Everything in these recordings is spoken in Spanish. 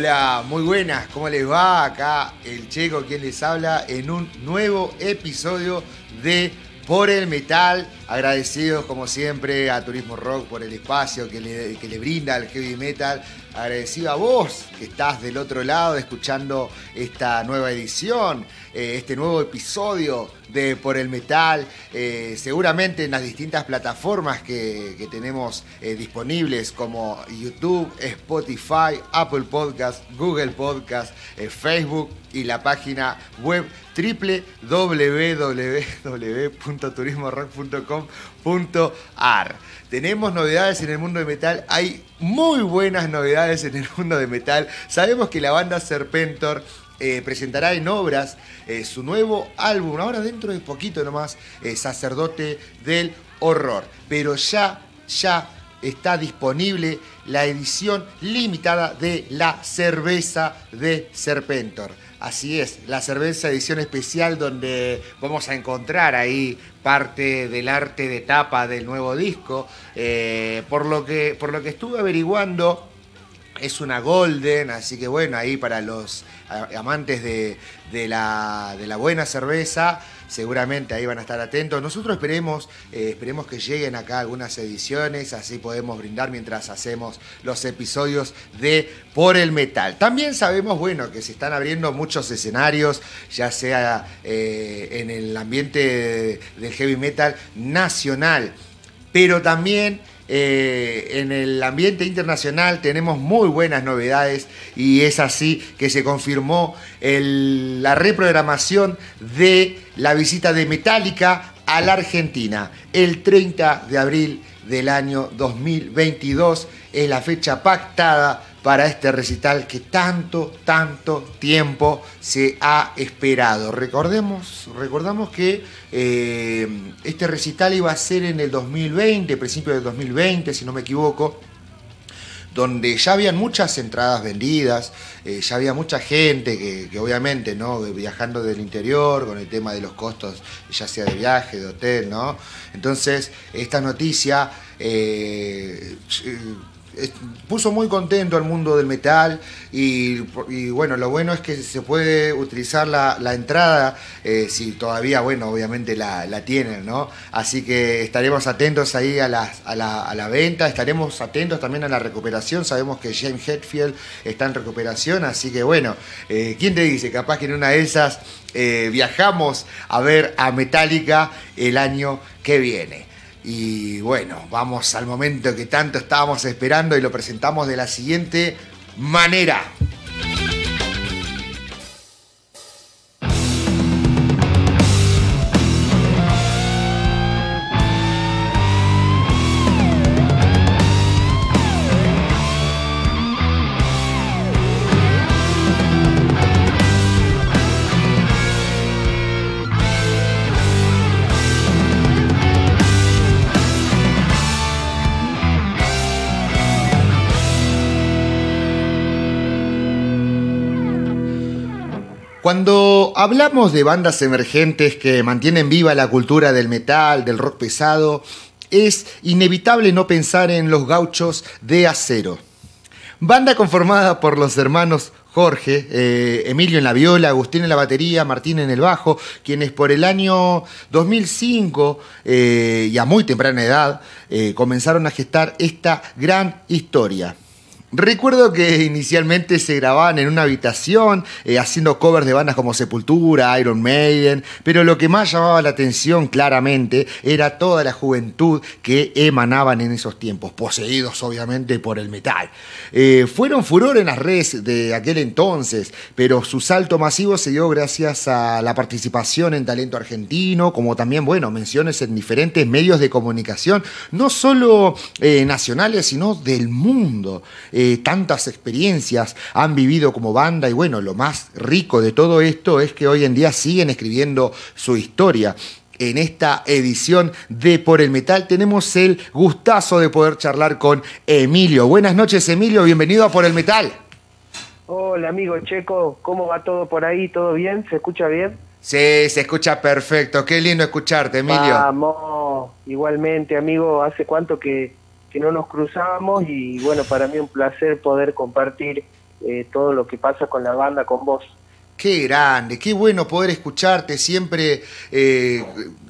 Hola, muy buenas, ¿cómo les va? Acá el Checo, quien les habla, en un nuevo episodio de Por el Metal. Agradecidos, como siempre, a Turismo Rock por el espacio que le, brinda al heavy metal. Agradecido a vos que estás del otro lado escuchando esta nueva edición, eh, este nuevo episodio de Por el Metal. Eh, seguramente en las distintas plataformas que, que tenemos eh, disponibles como YouTube, Spotify, Apple Podcast, Google Podcast, Facebook y la página web www.turismorock.com.ar. Tenemos novedades en el mundo de metal, hay muy buenas novedades en el mundo de metal. Sabemos que la banda Serpentor eh, presentará en obras eh, su nuevo álbum, ahora dentro de poquito nomás, eh, Sacerdote del Horror. Pero ya, ya está disponible la edición limitada de la cerveza de Serpentor. Así es, la cerveza edición especial donde vamos a encontrar ahí parte del arte de tapa del nuevo disco. Por, lo que, por lo que estuve averiguando, es una golden, así que bueno, ahí para los amantes de, de, la, de la buena cerveza, seguramente ahí van a estar atentos. Nosotros esperemos, eh, esperemos que lleguen acá algunas ediciones, así podemos brindar mientras hacemos los episodios de Por el Metal. También sabemos, bueno, que se están abriendo muchos escenarios, ya sea eh, en el ambiente del heavy metal nacional, pero también eh, en el ambiente internacional tenemos muy buenas novedades y es así que se confirmó la reprogramación de la visita de Metallica a la Argentina el 30 de abril del año 2022 es la fecha pactada para este recital que tanto, tanto tiempo se ha esperado. Recordemos, recordamos que eh, este recital iba a ser en el 2020, principio del 2020, si no me equivoco donde ya habían muchas entradas vendidas, eh, ya había mucha gente que, obviamente, ¿no? Viajando del interior, con el tema de los costos, ya sea de viaje, de hotel, ¿no? Entonces, esta noticia eh, puso muy contento al mundo del metal y, bueno, lo bueno es que se puede utilizar la, entrada, eh, si todavía, bueno, obviamente la, la, tienen, ¿no? Así que estaremos atentos ahí a la, a, la, a la venta, estaremos atentos también a la recuperación, sabemos que James Hetfield está en recuperación, así que bueno, eh, ¿quién te dice? Capaz que en una de esas eh, viajamos a ver a Metallica el año que viene. Y bueno, vamos al momento que tanto estábamos esperando y lo presentamos de la siguiente manera. Cuando hablamos de bandas emergentes que mantienen viva la cultura del metal, del rock pesado, es inevitable no pensar en los gauchos de acero. Banda conformada por los hermanos Jorge, eh, Emilio en la viola, Agustín en la batería, Martín en el bajo, quienes por el año 2005 eh, y a muy temprana edad eh, comenzaron a gestar esta gran historia. Recuerdo que inicialmente se grababan en una habitación eh, haciendo covers de bandas como Sepultura, Iron Maiden, pero lo que más llamaba la atención claramente era toda la juventud que emanaban en esos tiempos, poseídos obviamente por el metal. Eh, fueron furor en las redes de aquel entonces, pero su salto masivo se dio gracias a la participación en talento argentino, como también, bueno, menciones en diferentes medios de comunicación, no solo eh, nacionales, sino del mundo. Eh, tantas experiencias han vivido como banda y bueno, lo más rico de todo esto es que hoy en día siguen escribiendo su historia. En esta edición de Por el Metal tenemos el gustazo de poder charlar con Emilio. Buenas noches Emilio, bienvenido a Por el Metal. Hola amigo Checo, ¿cómo va todo por ahí? ¿Todo bien? ¿Se escucha bien? Sí, se escucha perfecto. Qué lindo escucharte, Emilio. Vamos, igualmente, amigo. ¿Hace cuánto que, que no nos cruzábamos y bueno, para mí un placer poder compartir eh, todo lo que pasa con la banda, con vos. Qué grande, qué bueno poder escucharte siempre eh,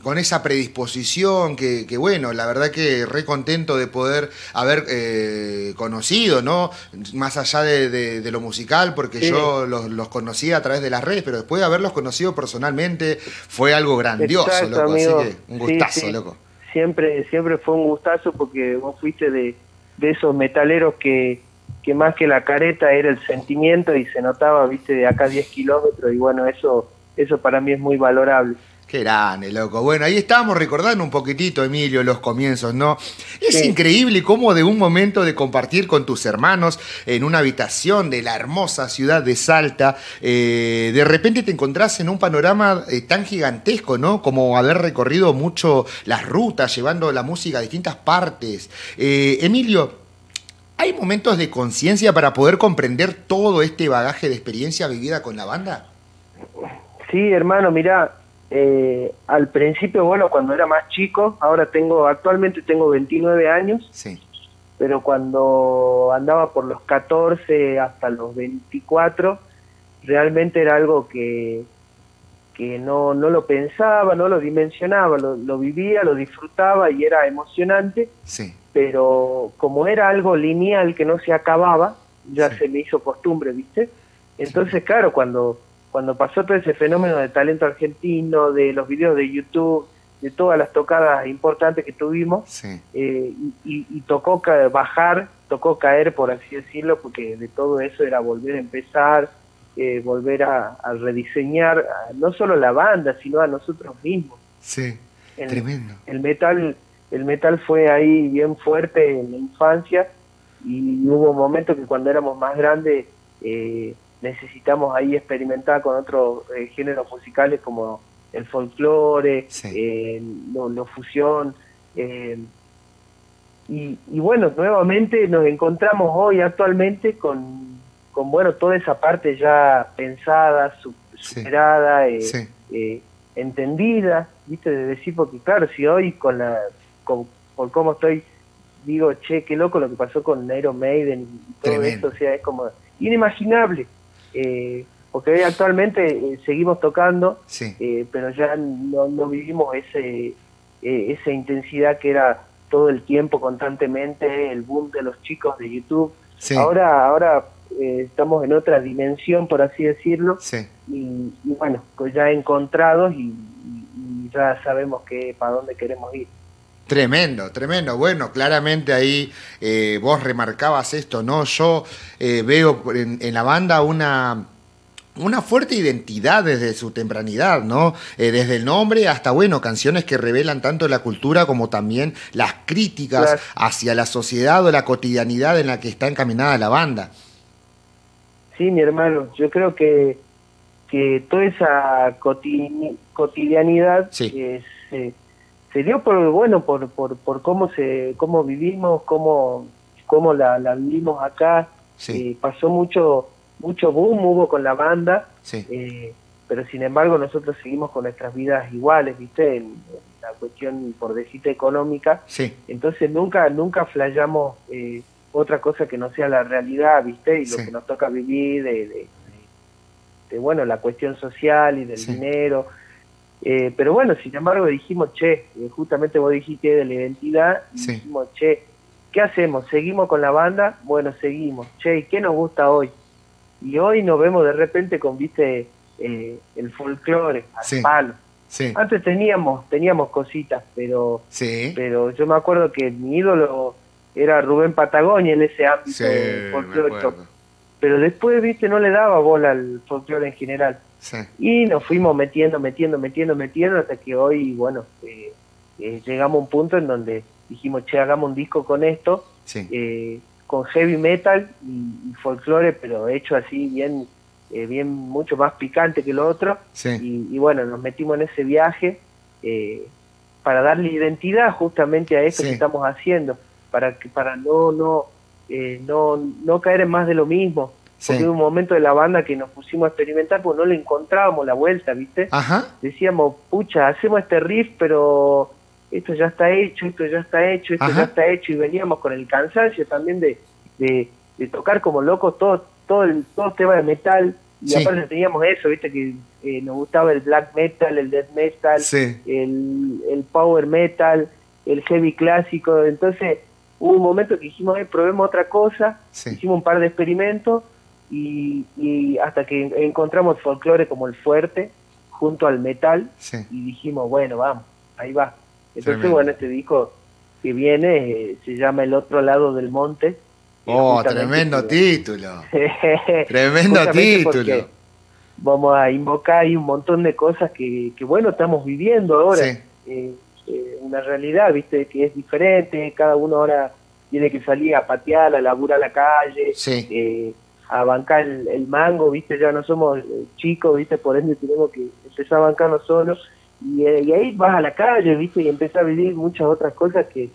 con esa predisposición, que, bueno, la verdad que re contento de poder haber eh, conocido, ¿no? Más allá de, lo musical, porque yo los, conocía a través de las redes, pero después de haberlos conocido personalmente fue algo grandioso, loco. Así que un gustazo, loco. Siempre, siempre fue un gustazo porque vos fuiste de, de esos metaleros que que más que la careta era el sentimiento y se notaba, viste, de acá 10 kilómetros y bueno, eso, eso para mí es muy valorable. Qué grande, loco. Bueno, ahí estábamos recordando un poquitito, Emilio, los comienzos, ¿no? Es increíble cómo de un momento de compartir con tus hermanos en una habitación de la hermosa ciudad de Salta, eh, de repente te encontrás en un panorama eh, tan gigantesco, ¿no? Como haber recorrido mucho las rutas, llevando la música a distintas partes. Eh, Emilio, ¿Hay momentos de conciencia para poder comprender todo este bagaje de experiencia vivida con la banda? Sí, hermano, mira, eh, al principio, bueno, cuando era más chico, ahora tengo, actualmente tengo 29 años, sí. pero cuando andaba por los 14 hasta los 24, realmente era algo que, que no, no lo pensaba, no lo dimensionaba, lo, lo vivía, lo disfrutaba y era emocionante. Sí pero como era algo lineal que no se acababa, ya se me hizo costumbre, ¿viste? Entonces, claro, cuando, cuando pasó todo ese fenómeno de talento argentino, de los videos de YouTube, de todas las tocadas importantes que tuvimos, eh, y, tocó bajar, tocó caer, por así decirlo, porque de todo eso era volver a empezar, eh, volver a, rediseñar no solo la banda, sino a nosotros mismos. Sí, tremendo. El metal el metal fue ahí bien fuerte en la infancia y hubo momentos que cuando éramos más grandes eh, necesitamos ahí experimentar con otros eh, géneros musicales como el folclore, eh, lo, fusión. Y, bueno, nuevamente nos encontramos hoy actualmente con, con bueno toda esa parte ya pensada, superada, entendida, viste, de decir, porque claro, si hoy con la por cómo estoy, digo, che, qué loco lo que pasó con Iron Maiden y todo eso, o sea, es como inimaginable. Eh, porque actualmente eh, seguimos tocando, eh, pero ya no, no vivimos ese esa intensidad que era todo el tiempo, constantemente, el boom de los chicos de YouTube. Ahora, ahora estamos en otra dimensión, por así decirlo, y, bueno, pues ya encontrados y, y ya sabemos que para dónde queremos ir. Tremendo, tremendo. Bueno, claramente ahí eh, vos remarcabas esto, ¿no? Yo eh, veo en, la banda una, una fuerte identidad desde su tempranidad, ¿no? Eh, desde el nombre hasta, bueno, canciones que revelan tanto la cultura como también las críticas hacia la sociedad o la cotidianidad en la que está encaminada la banda. Sí, mi hermano, yo creo que, que toda esa cotidianidad es se dio por bueno por, por, por cómo se cómo vivimos cómo cómo la, la vivimos acá. Sí. Eh, pasó mucho mucho boom hubo con la banda eh, pero sin embargo nosotros seguimos con nuestras vidas iguales viste en, la cuestión por decirte económica. Sí. entonces nunca nunca flayamos eh, otra cosa que no sea la realidad viste y lo que nos toca vivir de, de, bueno la cuestión social y del dinero eh, pero bueno, sin embargo dijimos, che, eh, justamente vos dijiste de la identidad, dijimos, che, ¿qué hacemos? ¿Seguimos con la banda? Bueno, seguimos. Che, ¿y qué nos gusta hoy? Y hoy nos vemos de repente con, viste, eh, el folclore, al palo. Antes teníamos, teníamos cositas, pero, pero yo me acuerdo que mi ídolo era Rubén Patagonia en ese ámbito folclore. Pero después, viste, no le daba bola al folclore en general. Y nos fuimos metiendo, metiendo, metiendo, metiendo, hasta que hoy, bueno, eh, eh, llegamos a un punto en donde dijimos, che, hagamos un disco con esto, eh, con heavy metal y, folclore, pero hecho así bien, bien mucho más picante que lo otro. Y, bueno, nos metimos en ese viaje para darle identidad justamente a esto que estamos haciendo, para que para no no no no caer en más de lo mismo porque hubo un momento de la banda que nos pusimos a experimentar porque no le encontrábamos la vuelta, ¿viste? Decíamos, pucha, hacemos este riff, pero esto ya está hecho, esto ya está hecho, esto ya está hecho, y veníamos con el cansancio también de, de, tocar como locos todo, todo el, todo tema de metal, y aparte teníamos eso, viste, que eh, nos gustaba el black metal, el death metal, el, el power metal, el heavy clásico, entonces hubo un momento que dijimos, eh, probemos otra cosa, hicimos un par de experimentos y, y hasta que encontramos folclore como el fuerte junto al metal y dijimos, bueno, vamos, ahí va. Entonces, bueno, este disco que viene eh, se llama El otro lado del monte. Oh, tremendo título. tremendo título. Vamos a invocar ahí un montón de cosas que, que bueno, estamos viviendo ahora. Eh, eh, una realidad, viste, que es diferente, cada uno ahora tiene que salir a patear, a laburar a la calle, eh, a bancar el, mango, viste, ya no somos chicos, viste, por ende tenemos que empezar a bancarnos solos, y, y ahí vas a la calle, viste, y empiezas a vivir muchas otras cosas que,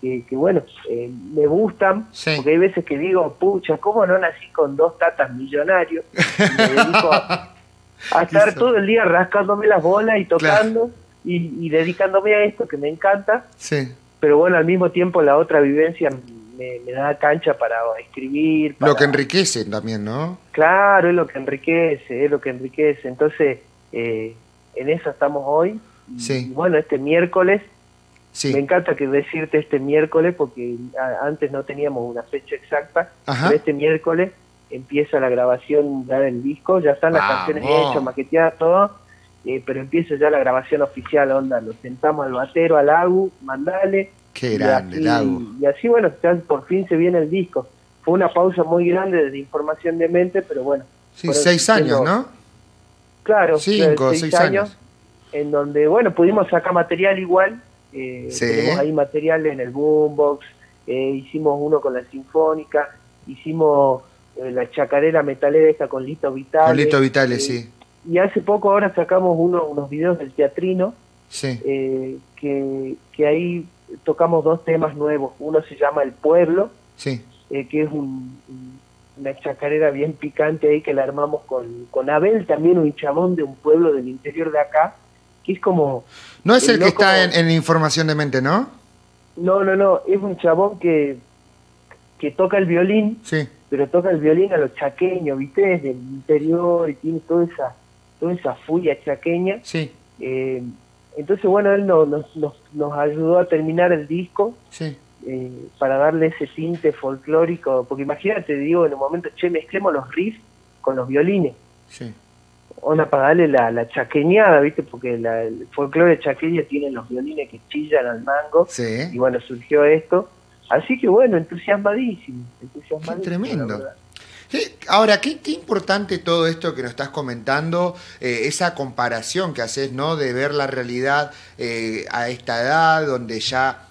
que, bueno, eh, me gustan, porque hay veces que digo, pucha, ¿cómo no nací con dos tatas millonarios? me dedico a, estar todo el día rascándome las bolas y tocando y, dedicándome a esto que me encanta. Sí. Pero bueno, al mismo tiempo la otra vivencia me, da cancha para escribir. Lo que enriquece también, ¿no? Claro, es lo que enriquece, es lo que enriquece. Entonces, eh, en eso estamos hoy. Sí. Y bueno, este miércoles me encanta que decirte este miércoles porque antes no teníamos una fecha exacta, pero este miércoles empieza la grabación ya del disco, ya están las canciones hechas, maqueteadas, todo, eh, pero empieza ya la grabación oficial, onda, lo sentamos al batero, al Agu, mandale. Qué grande, y así, Y así, bueno, ya por fin se viene el disco. Fue una pausa muy grande de información de mente, pero bueno. Sí, seis años, ¿no? Claro, cinco, seis, años, En donde, bueno, pudimos sacar material igual, eh, Tenemos ahí material en el boombox, eh, hicimos uno con la sinfónica, hicimos eh, la chacarera metalera con Lito Vitale. Con Lito Vitale, eh, sí. Y hace poco ahora sacamos uno, unos videos del teatrino, sí. que, que ahí tocamos dos temas nuevos. Uno se llama El Pueblo, sí. que es una chacarera bien picante ahí que la armamos con, con Abel, también un chabón de un pueblo del interior de acá, que es como... No es el, que está en, información de mente, ¿no? No, no, no, es un chabón que, que toca el violín, sí. pero toca el violín a los chaqueños, ¿viste? Desde el interior y tiene toda esa, toda esa furia chaqueña. Sí. Eh, entonces, bueno, él nos, nos, nos, ayudó a terminar el disco. Sí. Eh, para darle ese tinte folclórico, porque imagínate, digo, en un momento, che, mezclemos los riffs con los violines. Sí onda para darle la, la chaqueñada, ¿viste? Porque la, el folclore chaqueña tiene los violines que chillan al mango. Sí. Y bueno, surgió esto. Así que bueno, entusiasmadísimo. entusiasmadísimo tremendo. Ahora, qué, qué, importante todo esto que nos estás comentando, eh, esa comparación que haces, ¿no? De ver la realidad eh, a esta edad, donde ya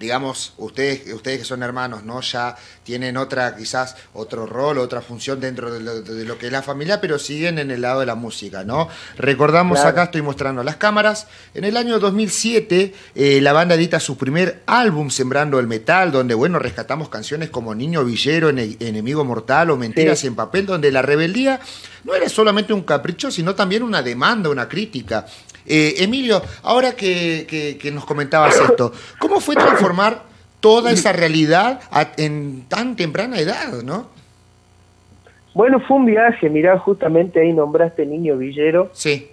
digamos, ustedes, ustedes que son hermanos, ¿no? Ya tienen otra, quizás, otro rol, otra función dentro de lo, que es la familia, pero siguen en el lado de la música, ¿no? Recordamos acá, estoy mostrando las cámaras, en el año 2007 eh, la banda edita su primer álbum, Sembrando el Metal, donde, bueno, rescatamos canciones como Niño Villero, Enemigo Mortal o Mentiras en Papel, donde la rebeldía no era solamente un capricho, sino también una demanda, una crítica. Eh, Emilio, ahora que, nos comentabas esto, ¿cómo fue transformar toda esa realidad en tan temprana edad, no? Bueno, fue un viaje, mirá, justamente ahí nombraste Niño Villero. Sí.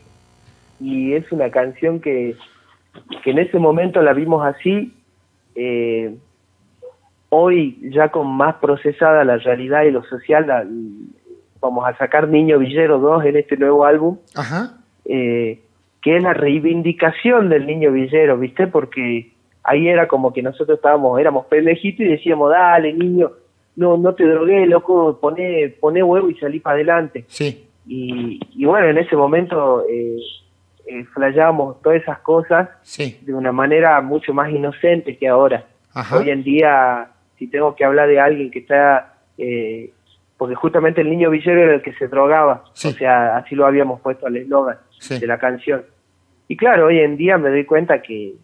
Y es una canción que, que en ese momento la vimos así. Eh, hoy, ya con más procesada la realidad y lo social, vamos a sacar Niño Villero 2 en este nuevo álbum. Ajá. Eh, que es la reivindicación del niño villero, ¿viste? Porque ahí era como que nosotros estábamos, éramos pendejitos y decíamos, dale, niño, no no te drogué, loco, poné, poné huevo y salí para adelante. Sí. Y, y bueno, en ese momento eh, eh, flayábamos todas esas cosas sí. de una manera mucho más inocente que ahora. Hoy en día, si tengo que hablar de alguien que está... Eh, porque justamente el niño villero era el que se drogaba, o sea, así lo habíamos puesto al eslogan de la canción. Y claro, hoy en día me doy cuenta que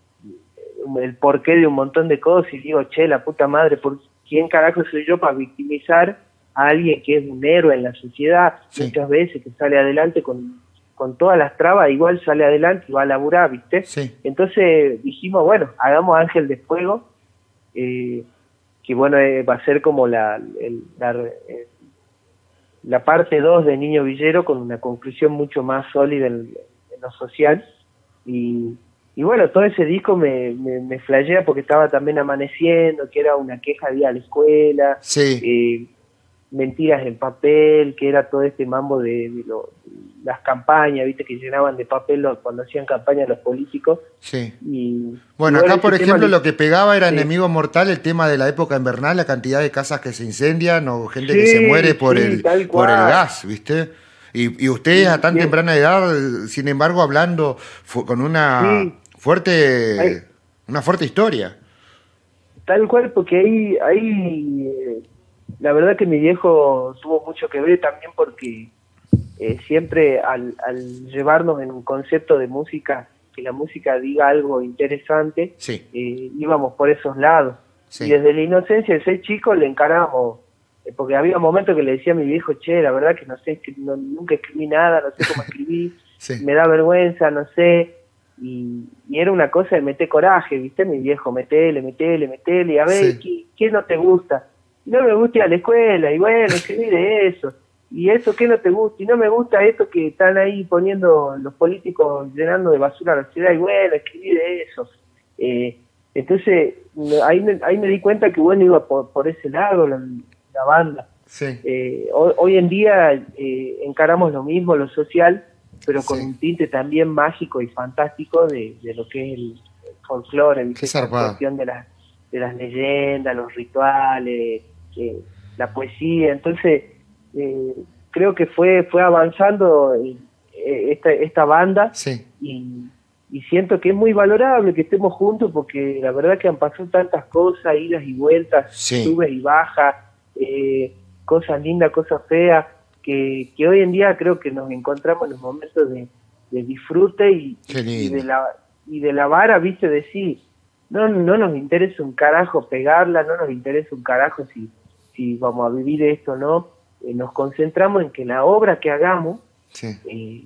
el porqué de un montón de cosas y digo, che, la puta madre, ¿por quién carajo soy yo para victimizar a alguien que es un héroe en la sociedad muchas veces, que sale adelante con, con todas las trabas, igual sale adelante y va a laburar, ¿viste? Entonces dijimos, bueno, hagamos Ángel de Fuego, eh, que bueno, eh, va a ser como la, el, la parte 2 de Niño Villero con una conclusión mucho más sólida en, lo social. Y, y, bueno, todo ese disco me, me, me flashea porque estaba también amaneciendo, que era una queja de a la escuela. Sí. Eh, mentiras en papel, que era todo este mambo de, las campañas, viste, que llenaban de papel cuando hacían campaña los políticos. Sí. Y, bueno, acá por ejemplo lo que pegaba era enemigo mortal el tema de la época invernal, la cantidad de casas que se incendian o gente que se muere por, el, por el gas, viste. Y, y ustedes a tan temprana edad, sin embargo, hablando con una fuerte, una fuerte historia. Tal cual, porque ahí, ahí eh, la verdad que mi viejo tuvo mucho que ver también porque eh, siempre al, llevarnos en un concepto de música, que la música diga algo interesante, eh, íbamos por esos lados. Y desde la inocencia de ser chico le encaramos, porque había momentos que le decía a mi viejo, che, la verdad que no sé, que nunca escribí nada, no sé cómo escribí, me da vergüenza, no sé. Y, era una cosa de meter coraje, ¿viste? Mi viejo, metele, metele, metele, a ver, ¿qué no te gusta? no me gusta ir a la escuela, y bueno, escribí de eso, y eso que no te gusta, y no me gusta esto que están ahí poniendo los políticos llenando de basura la ciudad, y bueno, escribí de eso. Eh, entonces, ahí me, ahí me di cuenta que bueno, iba por, por ese lado la, banda. Eh, hoy, en día eh, encaramos lo mismo, lo social, pero con un tinte también mágico y fantástico de, lo que es el, folclore, la cuestión de las, de las leyendas, los rituales, la poesía. Entonces, eh, creo que fue, fue avanzando eh, esta, esta banda y, siento que es muy valorable que estemos juntos porque la verdad que han pasado tantas cosas, idas y vueltas, subes y bajas, eh, cosas lindas, cosas feas, que, que hoy en día creo que nos encontramos en los momentos de, disfrute y, de la, y de la vara, viste, decir, no, no nos interesa un carajo pegarla, no nos interesa un carajo si si vamos a vivir esto o no, eh, nos concentramos en que la obra que hagamos eh,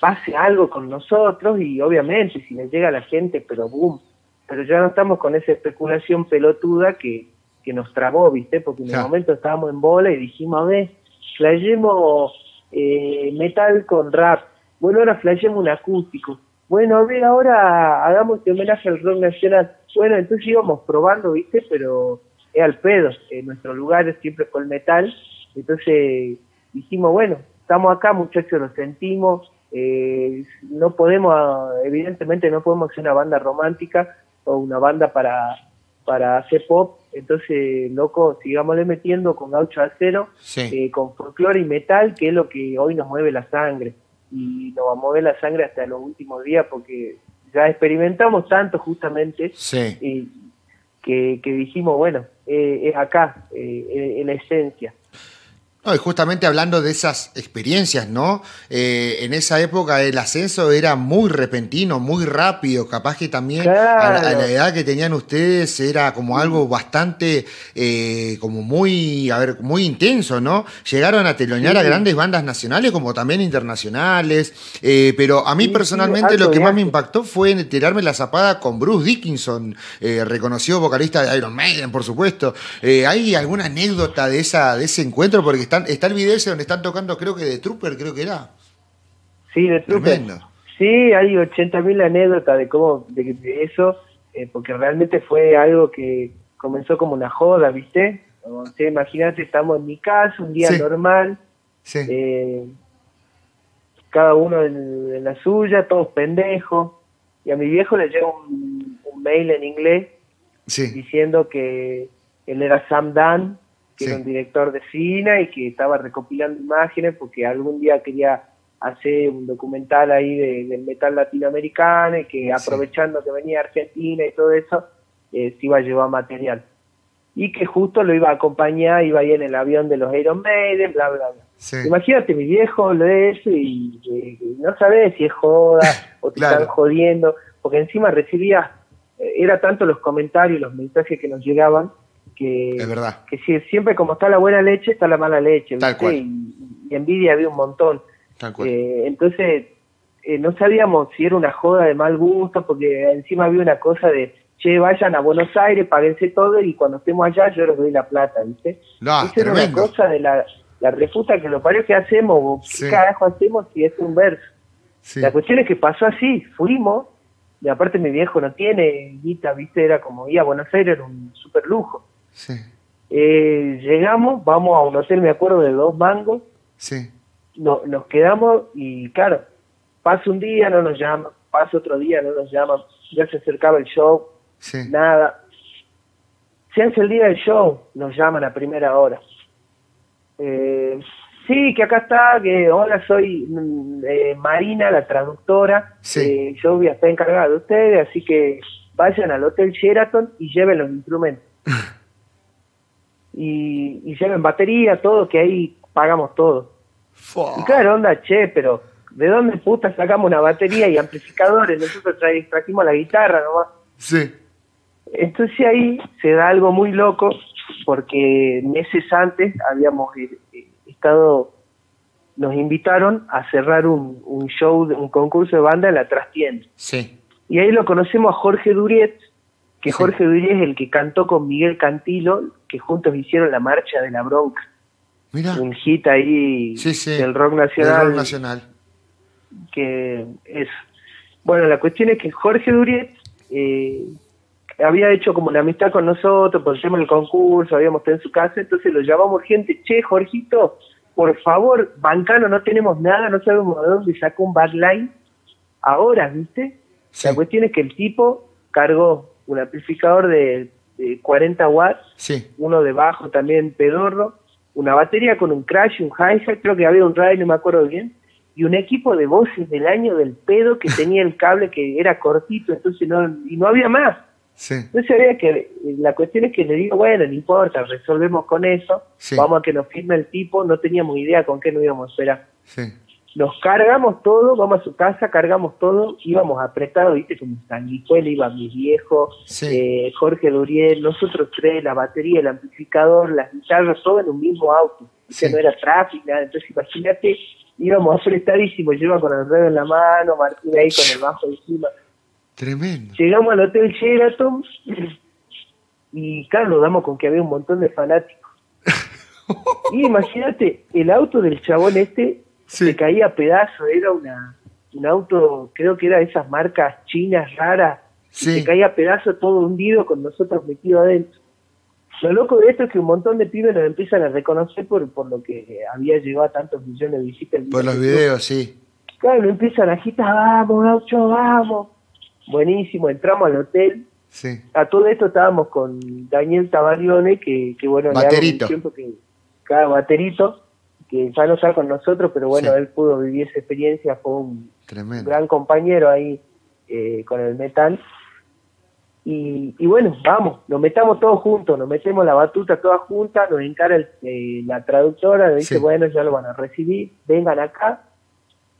pase algo con nosotros y obviamente si le llega a la gente, pero boom, pero ya no estamos con esa especulación pelotuda que, que nos trabó, ¿viste? Porque en el momento estábamos en bola y dijimos, a ver, flayemos eh, metal con rap, bueno, ahora flayemos un acústico, bueno, a ver, ahora hagamos este homenaje al rock nacional, bueno, entonces íbamos probando, ¿viste? Pero al pedo. En nuestro lugar siempre fue el metal. Entonces dijimos, bueno, estamos acá, muchachos, lo sentimos. Eh, no podemos, evidentemente, no podemos ser una banda romántica o una banda para, para hacer pop. Entonces, loco, sigámosle metiendo con gaucho acero, eh, con folclore y metal, que es lo que hoy nos mueve la sangre. Y nos va a mover la sangre hasta los últimos días porque ya experimentamos tanto justamente y, que, que dijimos, bueno, eh, es acá, eh, en la esencia. No, y justamente hablando de esas experiencias, ¿no? Eh, en esa época el ascenso era muy repentino, muy rápido, capaz que también a, la, edad que tenían ustedes era como algo bastante, eh, como muy, a ver, muy intenso, ¿no? Llegaron a telonear a grandes bandas nacionales como también internacionales, eh, pero a mí personalmente lo que más me impactó fue tirarme la zapada con Bruce Dickinson, reconocido vocalista de Iron Maiden, por supuesto. ¿Hay alguna anécdota de, esa, de ese encuentro? Porque está el video ese donde están tocando, creo que de Trooper, creo que era. Sí, de Trooper. Sí, hay 80.000 anécdotas de cómo, de, eso, eh, porque realmente fue algo que comenzó como una joda, ¿viste? O sea, imagínate, estamos en mi casa, un día normal, eh, cada uno en, la suya, todos pendejos, y a mi viejo le llega un, mail en inglés diciendo que él era Sam Dan, que era un director de cine y que estaba recopilando imágenes porque algún día quería hacer un documental ahí del metal latinoamericano y que aprovechando que venía Argentina y todo eso, eh, se iba a llevar material. Y que justo lo iba a acompañar, iba ahí en el avión de los Iron Maiden, bla, bla, bla. Imagínate, mi viejo lo de eso y, no sabes si es joda o te están jodiendo, porque encima recibía, eh, era tanto los comentarios, los mensajes que nos llegaban, que, es verdad. que si, siempre como está la buena leche, está la mala leche. Y, envidia había un montón. Eh, entonces, eh, no sabíamos si era una joda de mal gusto, porque encima había una cosa de, che, vayan a Buenos Aires, páguense todo y cuando estemos allá yo les doy la plata, ¿viste? No, Esa era una cosa de la, la refuta que lo parió que hacemos, ¿qué carajo hacemos si es un verso? La cuestión es que pasó así, fuimos, y aparte mi viejo no tiene guita, viste, era como ir a Buenos Aires, era un super lujo. Eh, llegamos, vamos a un hotel, me acuerdo, de dos mangos. Sí. No, nos quedamos y claro, pasa un día, no nos llama, pasa otro día, no nos llama, ya se acercaba el show, nada. Se hace el día del show, nos llaman a primera hora. Eh, sí, que acá está, que hola, soy mm, eh, Marina, la traductora. Sí. Eh, yo voy a estar encargada de ustedes, así que vayan al Hotel Sheraton y lleven los instrumentos. y, y lleven batería, todo, que ahí pagamos todo. Y claro, onda, che, pero ¿de dónde puta sacamos una batería y amplificadores? Nosotros trajimos la guitarra nomás. Sí. Entonces ahí se da algo muy loco, porque meses antes habíamos eh, eh, estado, nos invitaron a cerrar un, un show, un concurso de banda en la trastienda. Sí. Y ahí lo conocemos a Jorge Duriet, que Jorge Duriet es el que cantó con Miguel Cantilo, que juntos hicieron la marcha de la bronca. Mira. Un hit ahí del rock nacional. rock nacional. Que es. Bueno, la cuestión es que Jorge Duriet eh, había hecho como una amistad con nosotros por el tema del concurso, habíamos estado en su casa, entonces lo llamamos urgente, che, Jorgito, por favor, bancano, no tenemos nada, no sabemos de dónde sacó un backline ahora, ¿viste? La cuestión es que el tipo cargó un amplificador de, 40 watts, sí. uno de bajo también pedorro, una batería con un crash, un hi-hat, creo que había un radio, no me acuerdo bien, y un equipo de voces del año del pedo que tenía el cable que era cortito, entonces no, y no había más. Sí. Entonces había que, la cuestión es que le digo, bueno, no importa, resolvemos con eso, vamos a que nos firme el tipo, no teníamos idea con qué nos íbamos a esperar. Sí. Nos cargamos todo, vamos a su casa, cargamos todo, íbamos apretados, viste, como sanguijuela, iba mi viejo, eh, Jorge Duriel, nosotros tres, la batería, el amplificador, las guitarras, todo en un mismo auto, que no era tráfico, nada, entonces imagínate, íbamos apretadísimos, yo iba con el dedo en la mano, Martín ahí con el bajo encima, Tremendo. Llegamos al Hotel Sheraton y claro, nos damos con que había un montón de fanáticos. y imagínate, el auto del chabón este se caía a pedazos, era una un auto, creo que era de esas marcas chinas raras, se caía a pedazos todo hundido con nosotros metidos adentro. Lo loco de esto es que un montón de pibes nos empiezan a reconocer por, por lo que había llegado a tantos millones de visitas. Por los videos, sí. Claro, lo empiezan a agitar, vamos, gaucho, vamos buenísimo, entramos al hotel. Sí. A todo esto estábamos con Daniel Tabarione, que, que bueno, baterito. Le tiempo que, cada baterito, que ya no está con nosotros, pero bueno, él pudo vivir esa experiencia, fue un, gran compañero ahí eh, con el metal. Y, y, bueno, vamos, nos metamos todos juntos, nos metemos la batuta todas juntas, nos encara el, eh, la traductora, nos dice, bueno, ya lo van a recibir, vengan acá.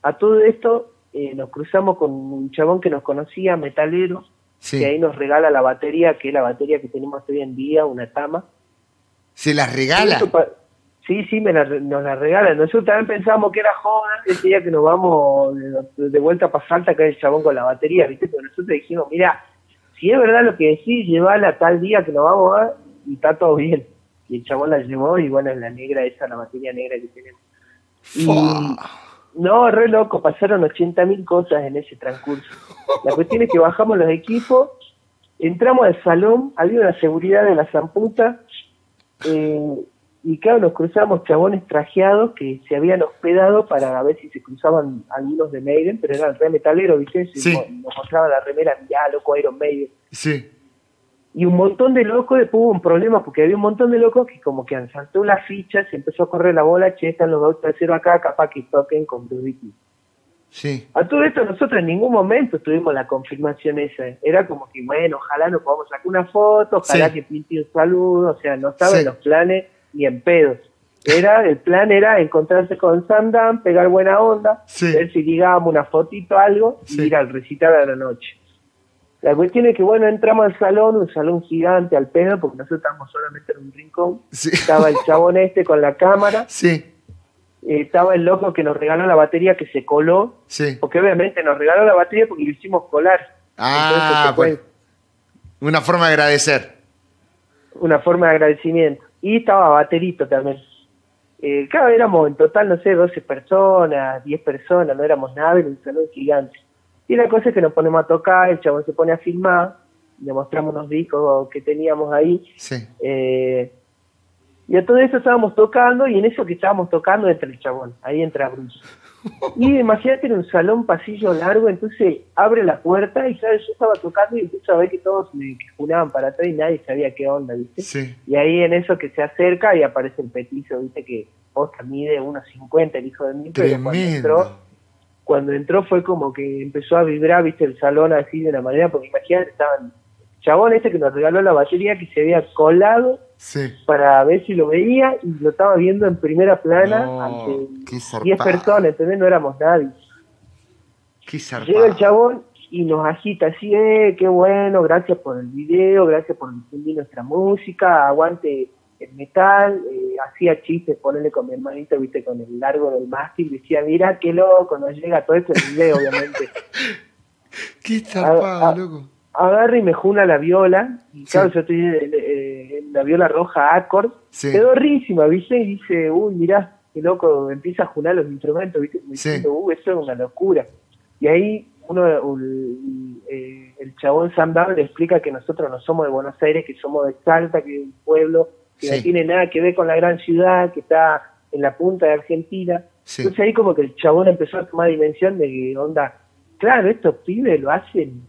A todo esto, eh, nos cruzamos con un chabón que nos conocía, metalero, que ahí nos regala la batería, que es la batería que tenemos hoy en día, una Tama. ¿Se la regala? Sí, sí, me nos la regala. Nosotros también pensamos que era joven, ese día que nos vamos de, vuelta para Salta, que el chabón con la batería, ¿viste? Pero nosotros dijimos, mira, si es verdad lo que decís, llevala tal día que nos vamos a y está todo bien. Y el chabón la llevó y bueno, es la negra esa, la batería negra que tenemos. Y, no, re loco, pasaron 80.000 cosas en ese transcurso. La cuestión es que bajamos los equipos, entramos al salón, había una seguridad de la zamputa, eh, y claro, nos cruzamos chabones trajeados que se habían hospedado para ver si se cruzaban algunos de Maiden, pero eran re metaleros, ¿viste? Sí. Nos mostraban la remera, ya, loco, Iron Maiden. Sí y un montón de locos después hubo un problema porque había un montón de locos que como que han saltado las fichas, se empezó a correr la bola, che, están los dos terceros acá, capaz que toquen con Blue Sí. A todo esto nosotros en ningún momento tuvimos la confirmación esa. Era como que, bueno, ojalá nos podamos sacar una foto, ojalá que pinte un saludo, o sea, no estaba en los planes ni en pedos. Era, el plan era encontrarse con Sandan, pegar buena onda, ver si ligábamos una fotito algo y ir al recital a la noche. La cuestión es que, bueno, entramos al salón, un salón gigante al pedo, porque nosotros estábamos solamente en un rincón. Estaba el chabón este con la cámara. Sí. Eh, estaba el loco que nos regaló la batería que se coló. Sí. Porque obviamente nos regaló la batería porque lo hicimos colar. Ah, pues. Una forma de agradecer. Una forma de agradecimiento. Y estaba baterito también. Eh, claro, éramos en total, no sé, 12 personas, 10 personas, no éramos nada, era un salón gigante. Y la cosa es que nos ponemos a tocar, el chabón se pone a filmar, le mostramos unos discos que teníamos ahí. Sí. Eh, y a todo eso estábamos tocando y en eso que estábamos tocando entra el chabón, ahí entra Bruce. Y imagínate en un salón pasillo largo, entonces abre la puerta y sabes, yo estaba tocando y empiezo a ver que todos me junaban para atrás y nadie sabía qué onda, ¿viste? Sí. Y ahí en eso que se acerca y aparece el petizo, ¿viste? Que posta mide unos 50 el hijo de mí, pero cuando entró, cuando entró fue como que empezó a vibrar, ¿viste? El salón así de una manera, porque imagínate, estaban chabón este que nos regaló la batería que se había colado Sí. para ver si lo veía y lo estaba viendo en primera plana No, ante qué 10 zarpado. personas, ¿entendés? No éramos nadie. Qué. Llega el chabón y nos agita así, eh, qué bueno, gracias por el video, gracias por difundir nuestra música, aguante el metal, eh, hacía chistes, ponerle con mi hermanito, viste, con el largo del mástil, decía, mira qué loco, nos llega todo esto en video, obviamente. Qué zarpado, Ah, ah. loco. Agarra y me juna la viola, y Sí. claro, yo estoy en, en la viola roja Accord, Sí. quedó rísima, ¿viste? Y dice, uy, mirá, qué loco, empieza a junar los instrumentos, ¿viste? Como Sí. diciendo, uy, eso es una locura. Y ahí uno, el, eh, el chabón Sam le explica que nosotros no somos de Buenos Aires, que somos de Salta, que es un pueblo que no tiene nada que ver con la gran ciudad, que está en la punta de Argentina. Entonces ahí como que el chabón empezó a tomar dimensión de que, onda, claro, estos pibes lo hacen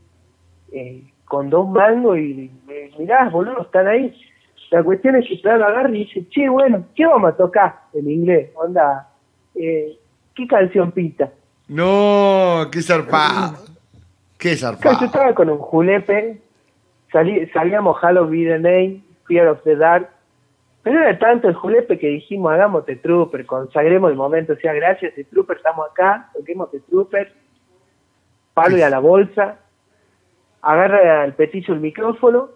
eh, con dos mangos y eh, mirá, boludo, están ahí. La cuestión es que claro, agarra y dice, che, bueno, ¿qué vamos a tocar en inglés? Onda, eh, ¿qué canción pinta? No, qué zarpado. Qué Claro, yo zarpado. estaba con un julepe, salí, salíamos the Name, Fear of the Dark, pero era tanto el julepe que dijimos, hagamos The Trooper, consagremos el momento, o sea, gracias The Trooper, estamos acá, toquemos The Trooper, palo y a la bolsa, agarra al petizo el micrófono,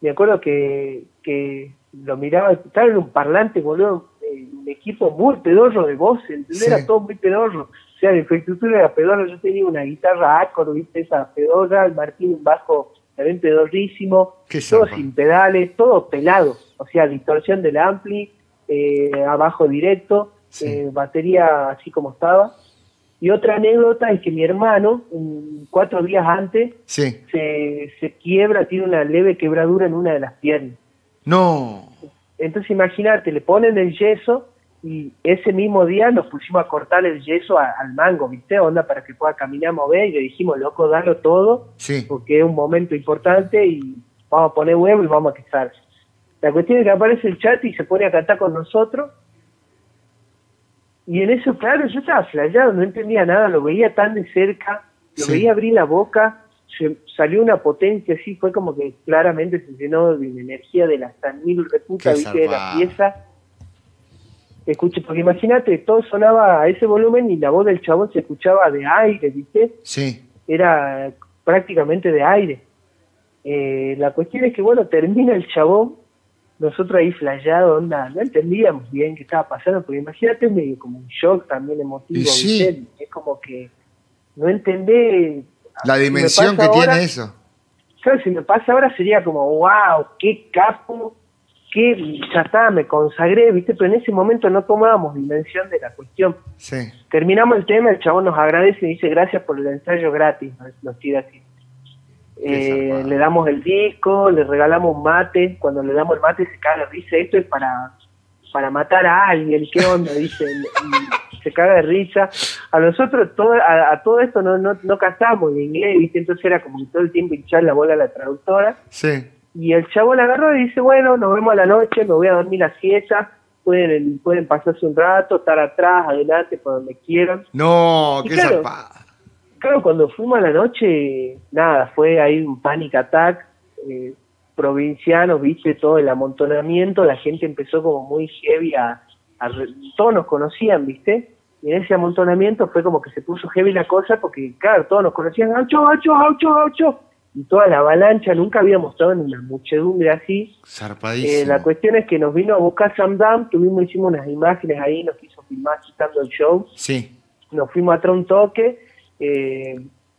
me acuerdo que, que lo miraba, estaba en un parlante, boludo, un equipo muy pedorro de voz, ¿entendés? Sí. Era todo muy pedorro. O sea, la infraestructura era pedorra, yo tenía una guitarra Accord, viste, esa pedorra, el Martín un bajo también pedorrísimo, Qué todo zarpa. sin pedales, todo pelado, o sea, distorsión del ampli, eh, abajo directo, Sí. eh, batería así como estaba. Y otra anécdota es que mi hermano, cuatro días antes, Sí. se, se quiebra, tiene una leve quebradura en una de las piernas. No. Entonces imagínate, le ponen el yeso y ese mismo día nos pusimos a cortar el yeso a- al mango, ¿viste? Onda para que pueda caminar, mover y le dijimos, loco, dalo todo Sí. porque es un momento importante y vamos a poner huevo y vamos a quizar. La cuestión es que aparece el chat y se pone a cantar con nosotros. Y en eso, claro, yo estaba flayado, no entendía nada, lo veía tan de cerca, lo Sí. veía abrir la boca, se, salió una potencia así, fue como que claramente se llenó de energía de las tan mil reputa, Qué viste, de la pieza. Escuche, porque imagínate, todo sonaba a ese volumen y la voz del chabón se escuchaba de aire, ¿viste? Sí. era prácticamente de aire. Eh, la cuestión es que, bueno, termina el chabón, nosotros ahí flayados, onda, no entendíamos bien qué estaba pasando, porque imagínate medio como un shock también emotivo, es como que no entendés... La Si me dimensión que ahora- tiene eso. Claro, si me pasa ahora sería como, wow, qué capo, qué, ya está, me consagré, ¿viste? Pero en ese momento no tomábamos dimensión de la cuestión. Sí. Terminamos el tema, el chabón nos agradece y dice gracias por el ensayo gratis, nos tira así. Eh, le damos el disco, le regalamos mate, cuando le damos el mate se caga, dice esto es para para matar a alguien, ¿qué onda? Dice, se caga de risa. A nosotros todo, a, a todo esto no, no, no cantamos en inglés, ¿viste? Entonces era como que todo el tiempo hinchar la bola a la traductora. Sí. Y el chabón agarró y dice, bueno, nos vemos a la noche, me voy a dormir la siesta, pueden, pueden pasarse un rato, estar atrás, adelante, por donde quieran. No, Y qué claro. Claro, cuando fuimos a la noche, nada, fue ahí un panic attack eh, provinciano, viste, todo el amontonamiento, la gente empezó como muy heavy a, a todos nos conocían, viste, y en ese amontonamiento fue como que se puso heavy la cosa porque, claro, todos nos conocían, ¡aucho, aucho, aucho, aucho! Y toda la avalancha, nunca habíamos estado en una muchedumbre así, Zarpadísimo. eh, la cuestión es que nos vino a buscar Sam Dam, tuvimos, hicimos unas imágenes ahí, nos quiso filmar quitando el show, Sí. nos fuimos a traer un toque, eh,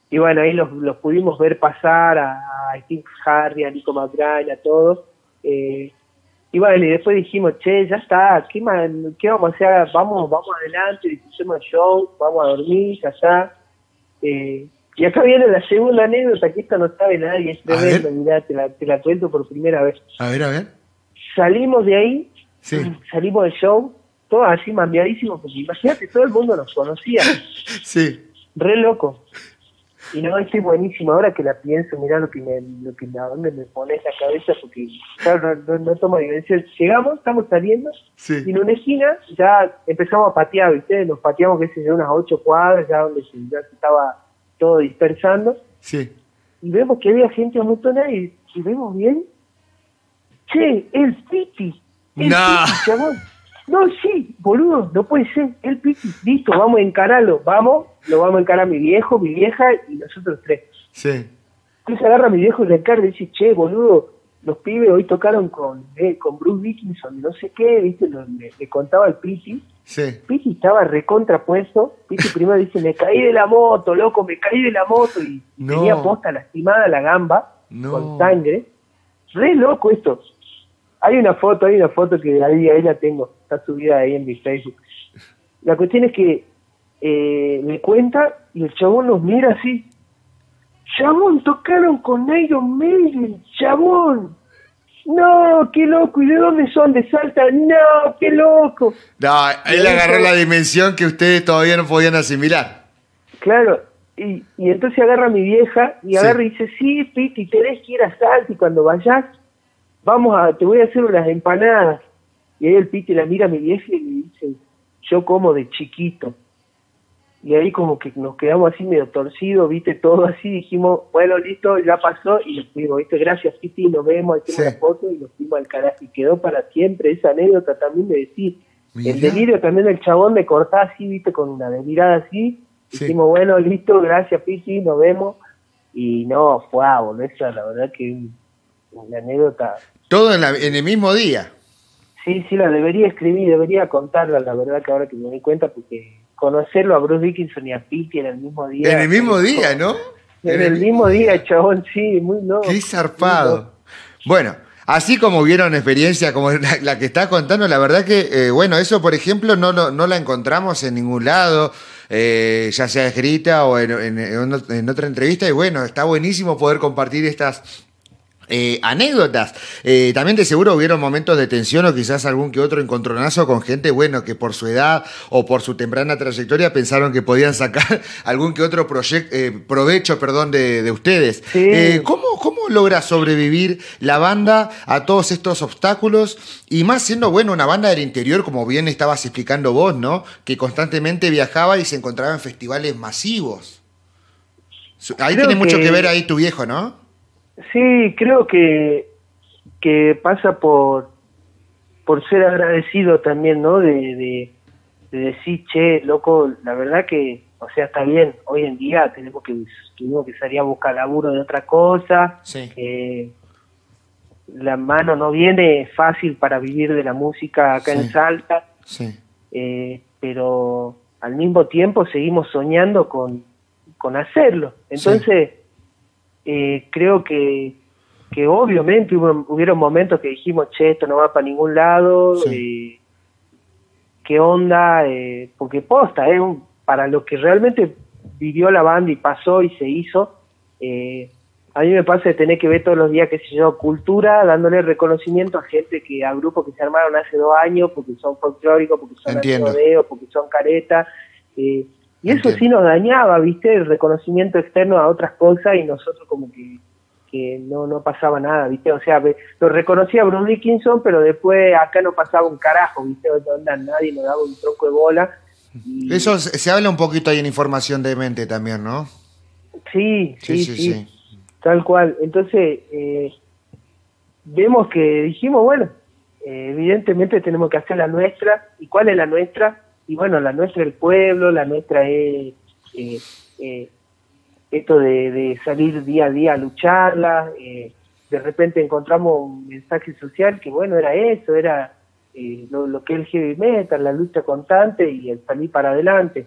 y bueno, ahí los, los pudimos ver pasar a, a Steve Harry, a Nico McBride, a todos, eh, Y bueno, y después dijimos, che, ya está, ¿qué, qué vamos a hacer? Vamos, vamos adelante, discutimos el show, vamos a dormir, ya está. Eh, y acá viene la segunda anécdota, que esta no sabe nadie, es tremendo, mirá, te la, te la cuento por primera vez. A ver, a ver. Salimos de ahí, salimos del show, todos así mambiadísimos, porque imagínate, todo el mundo nos conocía. sí. Re loco. Y no, es buenísimo. Ahora que la pienso, mira lo que me, lo que me, dónde me pone la cabeza, porque claro, no, no, tomo dimensión. Llegamos, estamos saliendo, y en una esquina ya empezamos a patear, ¿viste? Nos pateamos, qué sé yo, unas ocho cuadras, ya donde se, ya se estaba todo dispersando. Sí. Y vemos que había gente amontonada y, y vemos bien. Che, el Piti. El no. Piti, no, sí, boludo, no puede ser. El Piti, listo, vamos a encararlo. Vamos, lo vamos a encarar mi viejo, mi vieja y nosotros tres. Sí. Entonces agarra a mi viejo y le encarga y dice, che, boludo, los pibes hoy tocaron con, eh, con Bruce Dickinson, no sé qué, ¿viste? le, contaba al Piti. Sí. Piti estaba recontrapuesto. Piti primero dice, me caí de la moto, loco, me caí de la moto. Y tenía posta lastimada la gamba, con sangre. Re loco esto. Hay una foto, hay una foto que ahí, ahí la tengo, está subida ahí en mi Facebook. La cuestión es que eh, me cuenta y el chabón nos mira así. Chabón, tocaron con Iron Maiden, chabón. No, qué loco. ¿Y de dónde son? ¿De Salta? No, qué loco. No, él agarró la dimensión que ustedes todavía no podían asimilar. Claro, y, y entonces agarra a mi vieja y agarra y dice, sí, Piti, tenés que ir a Salta y cuando vayas vamos a, te voy a hacer unas empanadas. Y ahí el Piti la mira a mi vieja y le dice, yo como de chiquito. Y ahí como que nos quedamos así medio torcidos, viste, todo así, dijimos, bueno, listo, ya pasó, y nos fuimos, viste, gracias Piti, nos vemos, hicimos la foto y nos fuimos al carajo, y quedó para siempre esa anécdota también de decir, el delirio también del chabón me cortaba así, viste, con una mirada así, dijimos, bueno, listo, gracias Piti, nos vemos, y no, fue a esa la verdad que una anécdota todo en, el mismo día. Sí, sí, la debería escribir, debería contarla, la verdad que ahora que me doy cuenta, porque conocerlo a Bruce Dickinson y a Pete en el mismo día. En el mismo día, ¿no? En, el, mismo día, chabón, sí, muy no. Qué zarpado. Bueno, así como vieron experiencia como la, que está contando, la verdad que, eh, bueno, eso por ejemplo no, no, la encontramos en ningún lado. Eh, ya sea escrita o en, en, otra entrevista, y bueno, está buenísimo poder compartir estas eh, anécdotas. Eh, también de seguro hubieron momentos de tensión o quizás algún que otro encontronazo con gente, bueno, que por su edad o por su temprana trayectoria pensaron que podían sacar algún que otro eh, provecho perdón, de, ustedes. ¿cómo, ¿Cómo logra sobrevivir la banda a todos estos obstáculos? Y más siendo, bueno, una banda del interior, como bien estabas explicando vos, ¿no? Que constantemente viajaba y se encontraba en festivales masivos. Ahí tiene mucho que ver ahí tu viejo, ¿no? Sí, creo que, que pasa por, por ser agradecido también, ¿no? De, de, decir, che, loco, la verdad que, o sea, está bien, hoy en día tenemos que, tenemos que salir a buscar laburo de otra cosa, sí. la mano no viene fácil para vivir de la música acá en Salta, sí. eh, pero al mismo tiempo seguimos soñando con, con hacerlo. Entonces, eh, creo que, que obviamente hubo, hubieron momentos que dijimos, che, esto no va para ningún lado, eh, qué onda, eh, porque posta, eh, para lo que realmente vivió la banda y pasó y se hizo, eh, a mí me pasa de tener que ver todos los días, qué sé yo, cultura, dándole reconocimiento a gente que, a grupos que se armaron hace dos años, porque son folclóricos, porque son rodeo, porque son caretas, eh, y eso sí nos dañaba, ¿viste? El reconocimiento externo a otras cosas y nosotros como que, que no, no pasaba nada, ¿viste? O sea, lo reconocía Bruce Dickinson, pero después acá no pasaba un carajo, ¿viste? Onda, nadie nos daba un tronco de bola. Eso se habla un poquito ahí en información de mente también, ¿no? Sí, sí, sí, tal cual. Entonces, eh, vemos que dijimos, bueno, eh, evidentemente tenemos que hacer la nuestra. ¿Y cuál es la nuestra? Y bueno, la nuestra es el pueblo, la nuestra es eh, eh, esto de, salir día a día a lucharla, eh, de repente encontramos un mensaje social que bueno, era eso, era lo, que es el heavy metal, la lucha constante y el salir para adelante.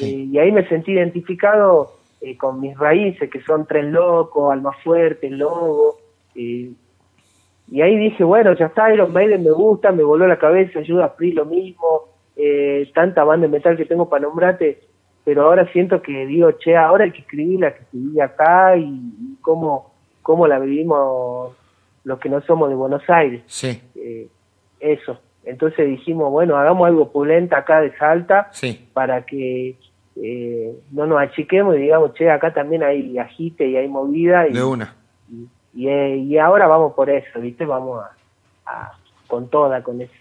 y ahí me sentí identificado con mis raíces, que son Tren Loco, Alma Fuerte, Lobo, y ahí dije, bueno, ya está, Iron Maiden me gusta, me voló la cabeza, ayuda Free lo mismo, eh, tanta banda de metal que tengo para nombrarte, pero ahora siento que digo, che, ahora hay que escribir la que se acá y, cómo, cómo la vivimos los que no somos de Buenos Aires. Sí. Eh, eso. Entonces dijimos, bueno, hagamos algo pulenta acá de Salta para que eh, no nos achiquemos y digamos, che, acá también hay agite y hay movida. Y, de una. Y, y, ahora vamos por eso, ¿viste? Vamos a con toda, con eso.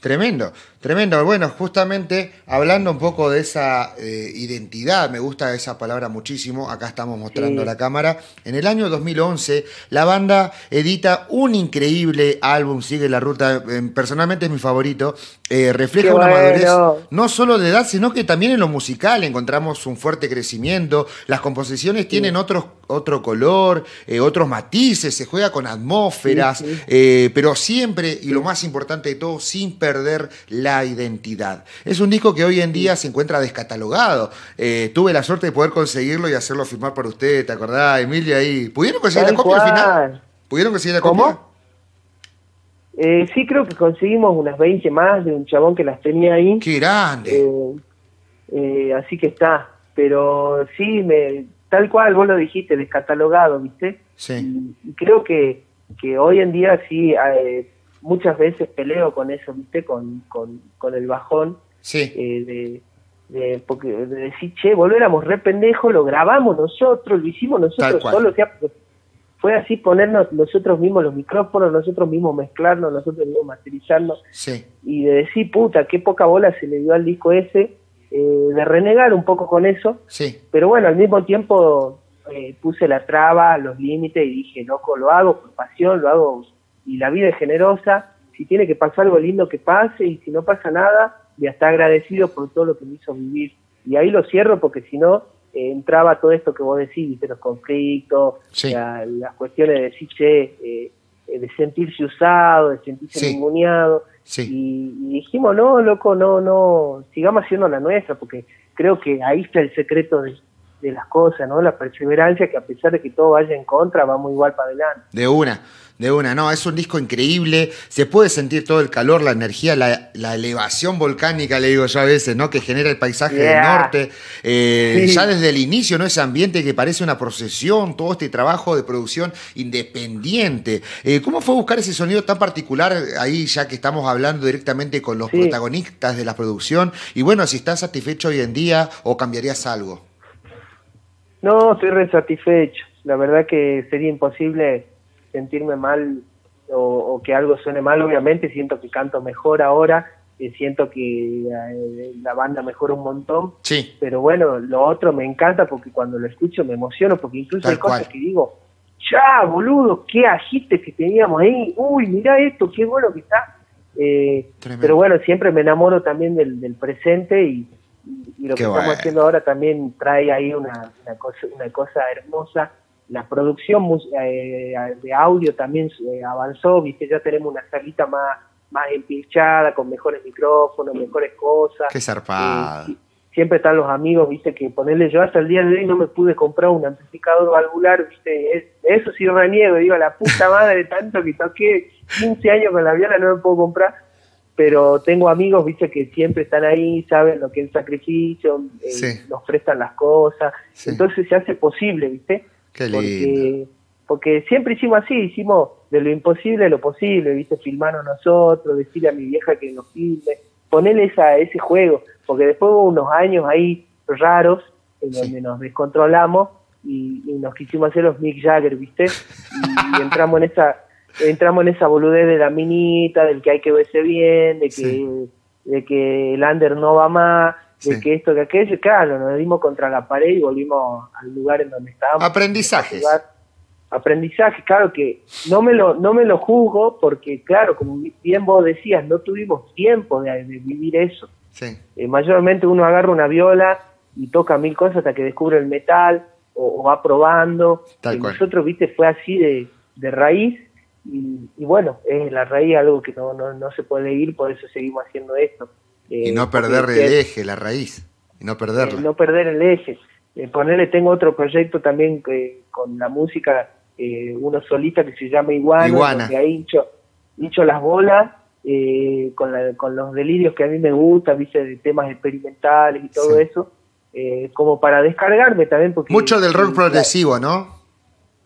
Tremendo, tremendo. Bueno, justamente hablando un poco de esa eh, identidad, me gusta esa palabra muchísimo, acá estamos mostrando la cámara. En el año 2011, la banda edita un increíble álbum, Sigue la Ruta, eh, personalmente es mi favorito, eh, refleja una madurez no solo de edad, sino que también en lo musical encontramos un fuerte crecimiento, las composiciones tienen otros, otro color, otros matices, se juega con atmósferas, pero siempre, y lo más importante de todo, sin perder la identidad. Es un disco que hoy en día se encuentra descatalogado. Eh, tuve la suerte de poder conseguirlo y hacerlo firmar por usted, ¿te acordás, Emilia? Ahí? ¿Pudieron conseguir la copia al final? ¿Pudieron conseguir la copia? Eh, sí, creo que conseguimos unas 20 más de un chabón que las tenía ahí. ¡Qué grande! Eh, así que está. Pero sí, me, tal cual vos lo dijiste, descatalogado, ¿viste? Sí. Y, creo que, que hoy en día sí muchas veces peleo con eso, ¿viste? Con, con, con el bajón. Sí. Eh, de, de, porque, de decir, che, boludo, éramos re pendejos, lo grabamos nosotros, lo hicimos nosotros solos, o sea, fue así ponernos nosotros mismos los micrófonos, nosotros mismos mezclarnos, nosotros mismos masterizarnos. Sí. Y de decir, puta, qué poca bola se le dio al disco ese, eh, de renegar un poco con eso. Sí. Pero bueno, al mismo tiempo eh, puse la traba, los límites y dije, loco, lo hago por pasión, lo hago y la vida es generosa, si tiene que pasar algo lindo que pase y si no pasa nada, ya está agradecido por todo lo que me hizo vivir. Y ahí lo cierro porque si no, eh, entraba todo esto que vos decís, de los conflictos, las cuestiones de decir, che, eh, de sentirse usado, de sentirse sí. Y, dijimos, no, loco, no, no, sigamos haciendo la nuestra, porque creo que ahí está el secreto de, de las cosas, ¿no? La perseverancia que a pesar de que todo vaya en contra, vamos igual para adelante. De una. De una, no, es un disco increíble, se puede sentir todo el calor, la energía, la, elevación volcánica, le digo yo a veces, ¿no? Que genera el paisaje del norte. Eh, ya desde el inicio, ¿no? Ese ambiente que parece una procesión, todo este trabajo de producción independiente. Eh, ¿Cómo fue buscar ese sonido tan particular ahí, ya que estamos hablando directamente con los protagonistas de la producción? Y bueno, si estás satisfecho hoy en día o cambiarías algo. No, estoy re satisfecho. La verdad que sería imposible sentirme mal o, que algo suene mal, obviamente siento que canto mejor ahora, eh, siento que eh, la banda mejora un montón, sí. pero bueno, lo otro me encanta porque cuando lo escucho me emociono, porque incluso hay cosas que digo, ya, boludo, qué agite que teníamos ahí, uy, mira esto, qué bueno que está. Eh, pero bueno, siempre me enamoro también del, del presente y, lo que estamos haciendo ahora también trae ahí una, una, cosa, una cosa hermosa. La producción eh, de audio también eh, avanzó, viste, ya tenemos una salita más, más empilchada, con mejores micrófonos, mejores cosas. Qué zarpado. Eh, siempre están los amigos, viste, que ponerle yo hasta el día de hoy no me pude comprar un amplificador valvular, viste, eso sí reniego, digo, la puta madre, tanto que toqué 15 años con la viola no me puedo comprar, pero tengo amigos, viste, que siempre están ahí, saben lo que es sacrificio, nos prestan las cosas, entonces se hace posible, viste. Porque, porque siempre hicimos así, hicimos de lo imposible lo posible, ¿viste? Filmaron nosotros, decirle a mi vieja que nos filme, ponerle esa, ese juego, porque después hubo unos años ahí raros en donde nos descontrolamos y, nos quisimos hacer los Mick Jagger, ¿viste? Y, entramos en esa entramos en esa boludez de la minita, del que hay que verse bien, de que, de que el under no va más, de que esto, que aquello, claro, nos dimos contra la pared y volvimos al lugar en donde estábamos. Aprendizajes. Aprendizaje, claro que no me lo no me lo juzgo porque, claro, como bien vos decías, no tuvimos tiempo de, vivir eso. Sí. Eh, mayormente uno agarra una viola y toca mil cosas hasta que descubre el metal o, va probando. y nosotros, viste, fue así de, de raíz y, y, bueno, es la raíz algo que no, no, no se puede ir, por eso seguimos haciendo esto y no perder el eje, la raíz, y no perderla. no perder el eje. Eh, ponerle, tengo otro proyecto también que, con la música eh, uno solita que se llama Iguana, Iguana. ahí hincho, hincho las bolas eh, con, con los delirios que a mí me gusta, viste, de temas experimentales y todo eso, eh, como para descargarme también. Porque, mucho del rock progresivo, ¿no?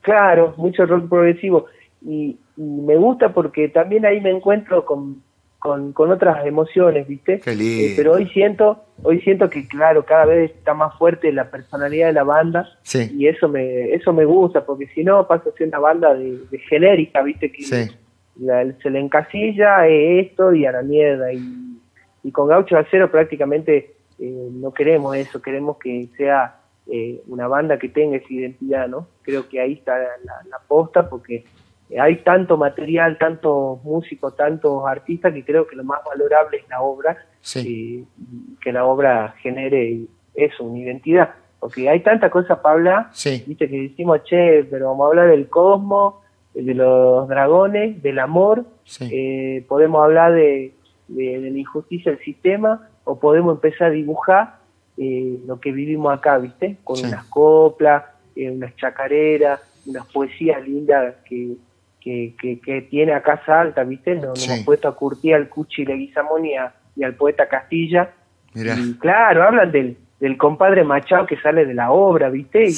Claro, mucho rock progresivo. Y, me gusta porque también ahí me encuentro con, con, otras emociones, ¿viste? Qué pero hoy siento, hoy siento que claro, cada vez está más fuerte la personalidad de la banda y eso me, eso me gusta, porque si no pasa a ser una banda de, genérica, ¿viste? Que se le encasilla esto y a la mierda. Y, y con Gaucho Acero prácticamente eh, no queremos eso, queremos que sea eh, una banda que tenga esa identidad, ¿no? Creo que ahí está la, la posta porque hay tanto material, tantos músicos, tantos artistas que creo que lo más valorable es la obra, eh, que la obra genere eso, una identidad. Porque hay tanta cosa para hablar, viste que decimos, che, pero vamos a hablar del cosmos, de los dragones, del amor, eh, podemos hablar de, de, la injusticia del sistema, o podemos empezar a dibujar eh, lo que vivimos acá, ¿viste? Con unas coplas, eh, unas chacareras, unas poesías lindas que, que, que, tiene a Casa Alta, ¿viste? Nos, hemos puesto a curtir al Cuchi Leguizamón y, y al poeta Castilla. Y claro, hablan del, del compadre Machado que sale de la obra, ¿viste?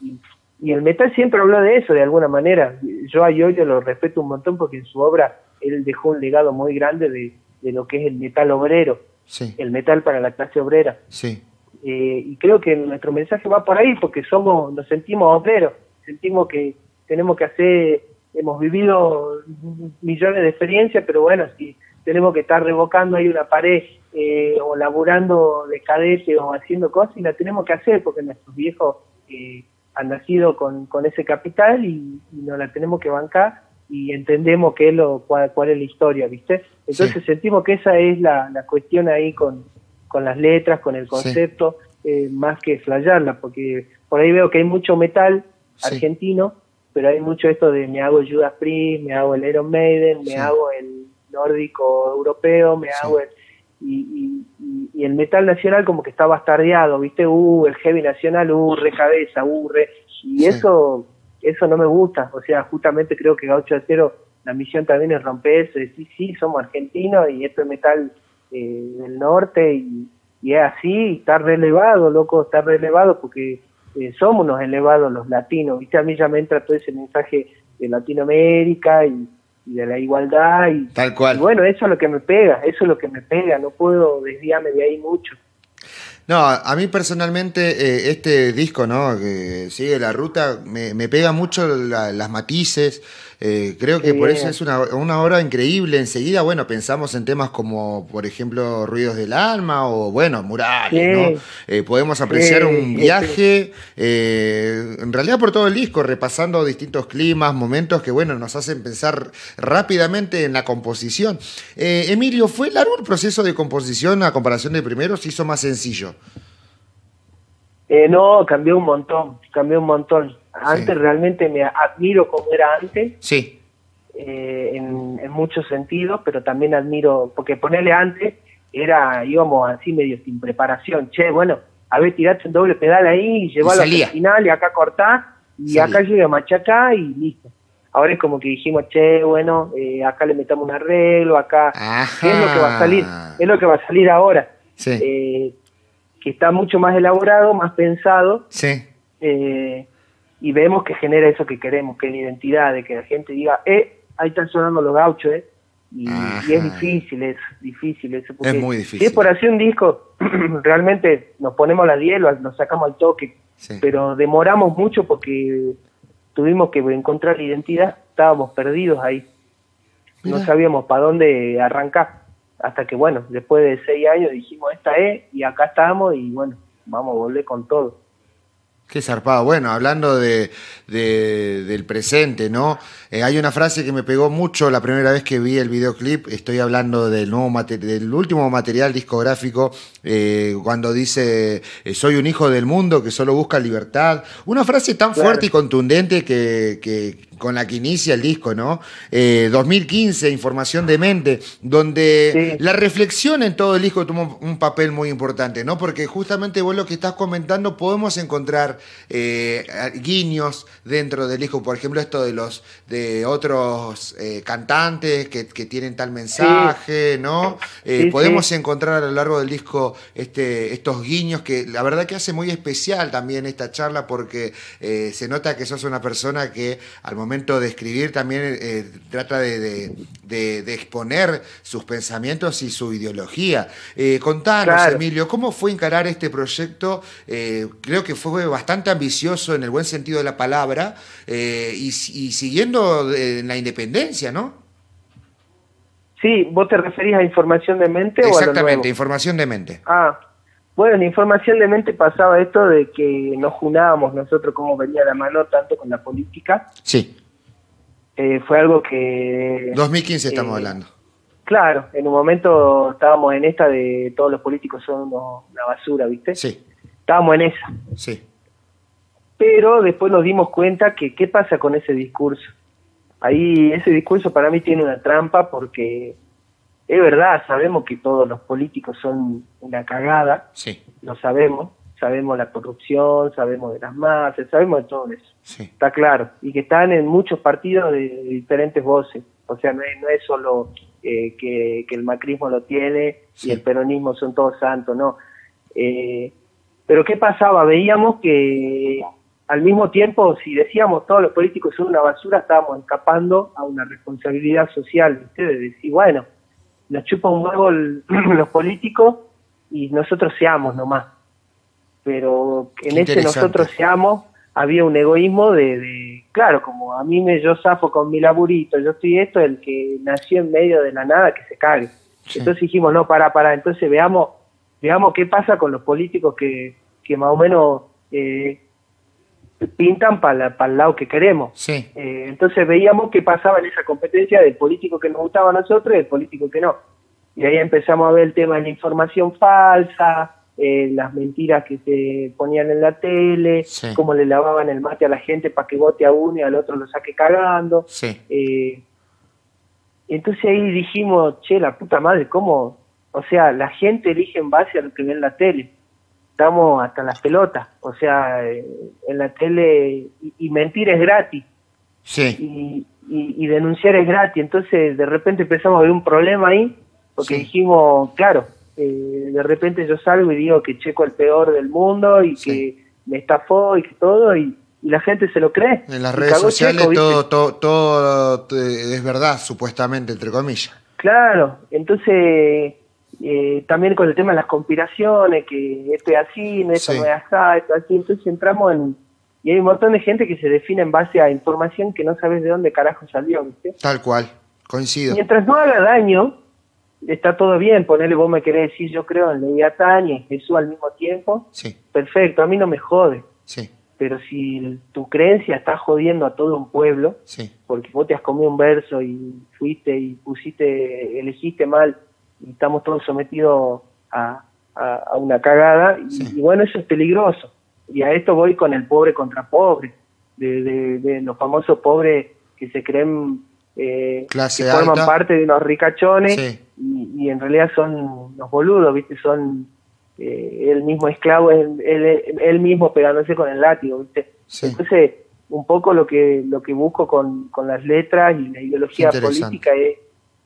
Y, y, el metal siempre habló de eso, de alguna manera. Yo a Yoyo lo respeto un montón porque en su obra él dejó un legado muy grande de, de lo que es el metal obrero, el metal para la clase obrera. Sí. Eh, y creo que nuestro mensaje va por ahí porque somos, nos sentimos obreros, sentimos que tenemos que hacer hemos vivido millones de experiencias, pero bueno, si tenemos que estar revocando ahí una pared eh, o laburando de cadete o haciendo cosas, y la tenemos que hacer porque nuestros viejos eh, han nacido con, con ese capital y, nos la tenemos que bancar y entendemos qué es lo, cuál, es la historia, ¿viste? Entonces sentimos que esa es la, la cuestión ahí con, con las letras, con el concepto, eh, más que flayarla, porque por ahí veo que hay mucho metal argentino pero hay mucho esto de me hago el Judas Priest, me hago el Iron Maiden, me hago el nórdico europeo, me hago el... Y, y, el metal nacional como que está bastardeado, ¿viste? Uh, el heavy nacional, uh, re cabeza, uh, re... Y eso eso no me gusta, o sea, justamente creo que Gaucho Acero, la misión también es romper eso, decir, sí, somos argentinos y esto es metal eh, del norte y, y es así, está relevado, loco, está relevado porque eh, somos unos elevados los latinos, ¿viste? A mí ya me entra todo ese mensaje de Latinoamérica y, de la igualdad y, Tal cual. bueno, eso es lo que me pega, eso es lo que me pega, no puedo desviarme de ahí mucho. No, a mí personalmente eh, este disco, ¿no? Que sigue la ruta, me, me pega mucho las matices, eh, creo que por eso es una, una, obra increíble. Enseguida, bueno, pensamos en temas como, por ejemplo, Ruidos del Alma o, bueno, Murales, ¿no? Eh, podemos apreciar un viaje, eh, en realidad por todo el disco, repasando distintos climas, momentos que, bueno, nos hacen pensar rápidamente en la composición. Emilio, ¿fue largo el proceso de composición a comparación de primero? ¿Se hizo más sencillo? no, cambió un montón, cambió un montón. Antes realmente me admiro como era antes. Sí. Eh, en, en, muchos sentidos, pero también admiro, porque ponerle antes era, íbamos así medio sin preparación. Che, bueno, a ver, tirate un doble pedal ahí, y llevarlo al final y acá cortar, y acá llega machaca y listo. Ahora es como que dijimos, che, bueno, eh, acá le metamos un arreglo, acá. ¿Qué es lo que va a salir? Es lo que va a salir ahora. Sí. Eh, que está mucho más elaborado, más pensado. Sí. Eh, y vemos que genera eso que queremos, que es la identidad, de que la gente diga, eh, ahí están sonando los gauchos, eh. Y, es difícil, es difícil eso. es muy difícil. Si es por hacer un disco, realmente nos ponemos la 10, nos sacamos al toque, pero demoramos mucho porque tuvimos que encontrar la identidad, estábamos perdidos ahí. No sabíamos para dónde arrancar. Hasta que, bueno, después de seis años dijimos, esta es, y acá estamos, y bueno, vamos a volver con todo. Qué zarpado. Bueno, hablando de, del presente, ¿no? Eh, hay una frase que me pegó mucho la primera vez que vi el videoclip. Estoy hablando del, nuevo del último material discográfico, eh, cuando dice: eh, Soy un hijo del mundo que solo busca libertad. Una frase tan fuerte y contundente que, con la que inicia el disco, ¿no? 2015, eh, Información de Mente, donde la reflexión en todo el disco tomó un papel muy importante, ¿no? Porque justamente vos lo que estás comentando, podemos encontrar eh, guiños dentro del disco, por ejemplo, esto de los de otros eh, cantantes que, tienen tal mensaje, ¿no? podemos encontrar a lo largo del disco este, estos guiños que la verdad que hace muy especial también esta charla porque se nota que sos una persona que al momento momento de escribir también eh, trata de, exponer sus pensamientos y su ideología. Eh, contanos, Emilio, ¿cómo fue encarar este proyecto? Eh, creo que fue bastante ambicioso en el buen sentido de la palabra y, siguiendo en la independencia, ¿no? Sí, ¿vos te referís a información de mente Exactamente, información de mente. Ah, bueno, en información de mente pasaba esto de que nos junábamos nosotros como venía la mano tanto con la política. Sí. Eh, fue algo que... 2015 estamos eh, hablando. Claro, en un momento estábamos en esta de todos los políticos son una basura, ¿viste? Sí. Estábamos en esa. Sí. Pero después nos dimos cuenta que qué pasa con ese discurso. Ahí ese discurso para mí tiene una trampa porque es verdad, sabemos que todos los políticos son una cagada, sí. lo sabemos, sabemos la corrupción, sabemos de las masas, sabemos de todo eso, está claro, y que están en muchos partidos de, diferentes voces, o sea, no es, no es solo eh, que, el macrismo lo tiene y el peronismo son todos santos, no. Eh, pero ¿qué pasaba? Veíamos que al mismo tiempo, si decíamos todos los políticos son una basura, estábamos escapando a una responsabilidad social, ¿viste? de decir, bueno, nos chupa un huevo los políticos y nosotros seamos nomás. Pero en ese nosotros seamos había un egoísmo de, claro, como a mí me yo zafo con mi laburito, yo estoy esto, el que nació en medio de la nada que se cague. Entonces dijimos, no, para, para, entonces veamos, veamos qué pasa con los políticos que, que más o menos eh, pintan para el lado que queremos. Sí. Eh, entonces veíamos qué pasaba en esa competencia del político que nos gustaba a nosotros y del político que no. Y ahí empezamos a ver el tema de la información falsa, eh, las mentiras que se ponían en la tele, cómo le lavaban el mate a la gente para que vote a uno y al otro lo saque cagando. Sí. Eh, entonces ahí dijimos, che, la puta madre, ¿cómo? O sea, la gente elige en base a lo que ve en la tele estamos hasta las pelotas, o sea, eh, en la tele, y, mentir es gratis. Sí. Y, denunciar es gratis, entonces de repente empezamos a ver un problema ahí, porque dijimos, claro, eh, de repente yo salgo y digo que Checo el peor del mundo y que me estafó y que todo, y, la gente se lo cree. En las redes sociales todo, todo, todo es verdad, supuestamente, entre comillas. Claro, entonces eh, también con el tema de las conspiraciones, que esto es así, no, esto no es así, esto así, entonces entramos en... Y hay un montón de gente que se define en base a información que no sabes de dónde carajo salió, ¿viste? Tal cual, coincido. Mientras no haga daño, está todo bien, ponerle vos me querés decir yo creo en Leviatán y en Jesús al mismo tiempo, sí. perfecto, a mí no me jode. Sí. Pero si tu creencia está jodiendo a todo un pueblo, sí. porque vos te has comido un verso y fuiste y pusiste, elegiste mal y estamos todos sometidos a, a, una cagada y, bueno, eso es peligroso. Y a esto voy con el pobre contra pobre, de, de, los famosos pobres que se creen eh, que forman parte de unos ricachones y, en realidad son los boludos, ¿viste? Son eh, el mismo esclavo, él, mismo pegándose con el látigo, ¿viste? Entonces, un poco lo que lo que busco con, con las letras y la ideología política es,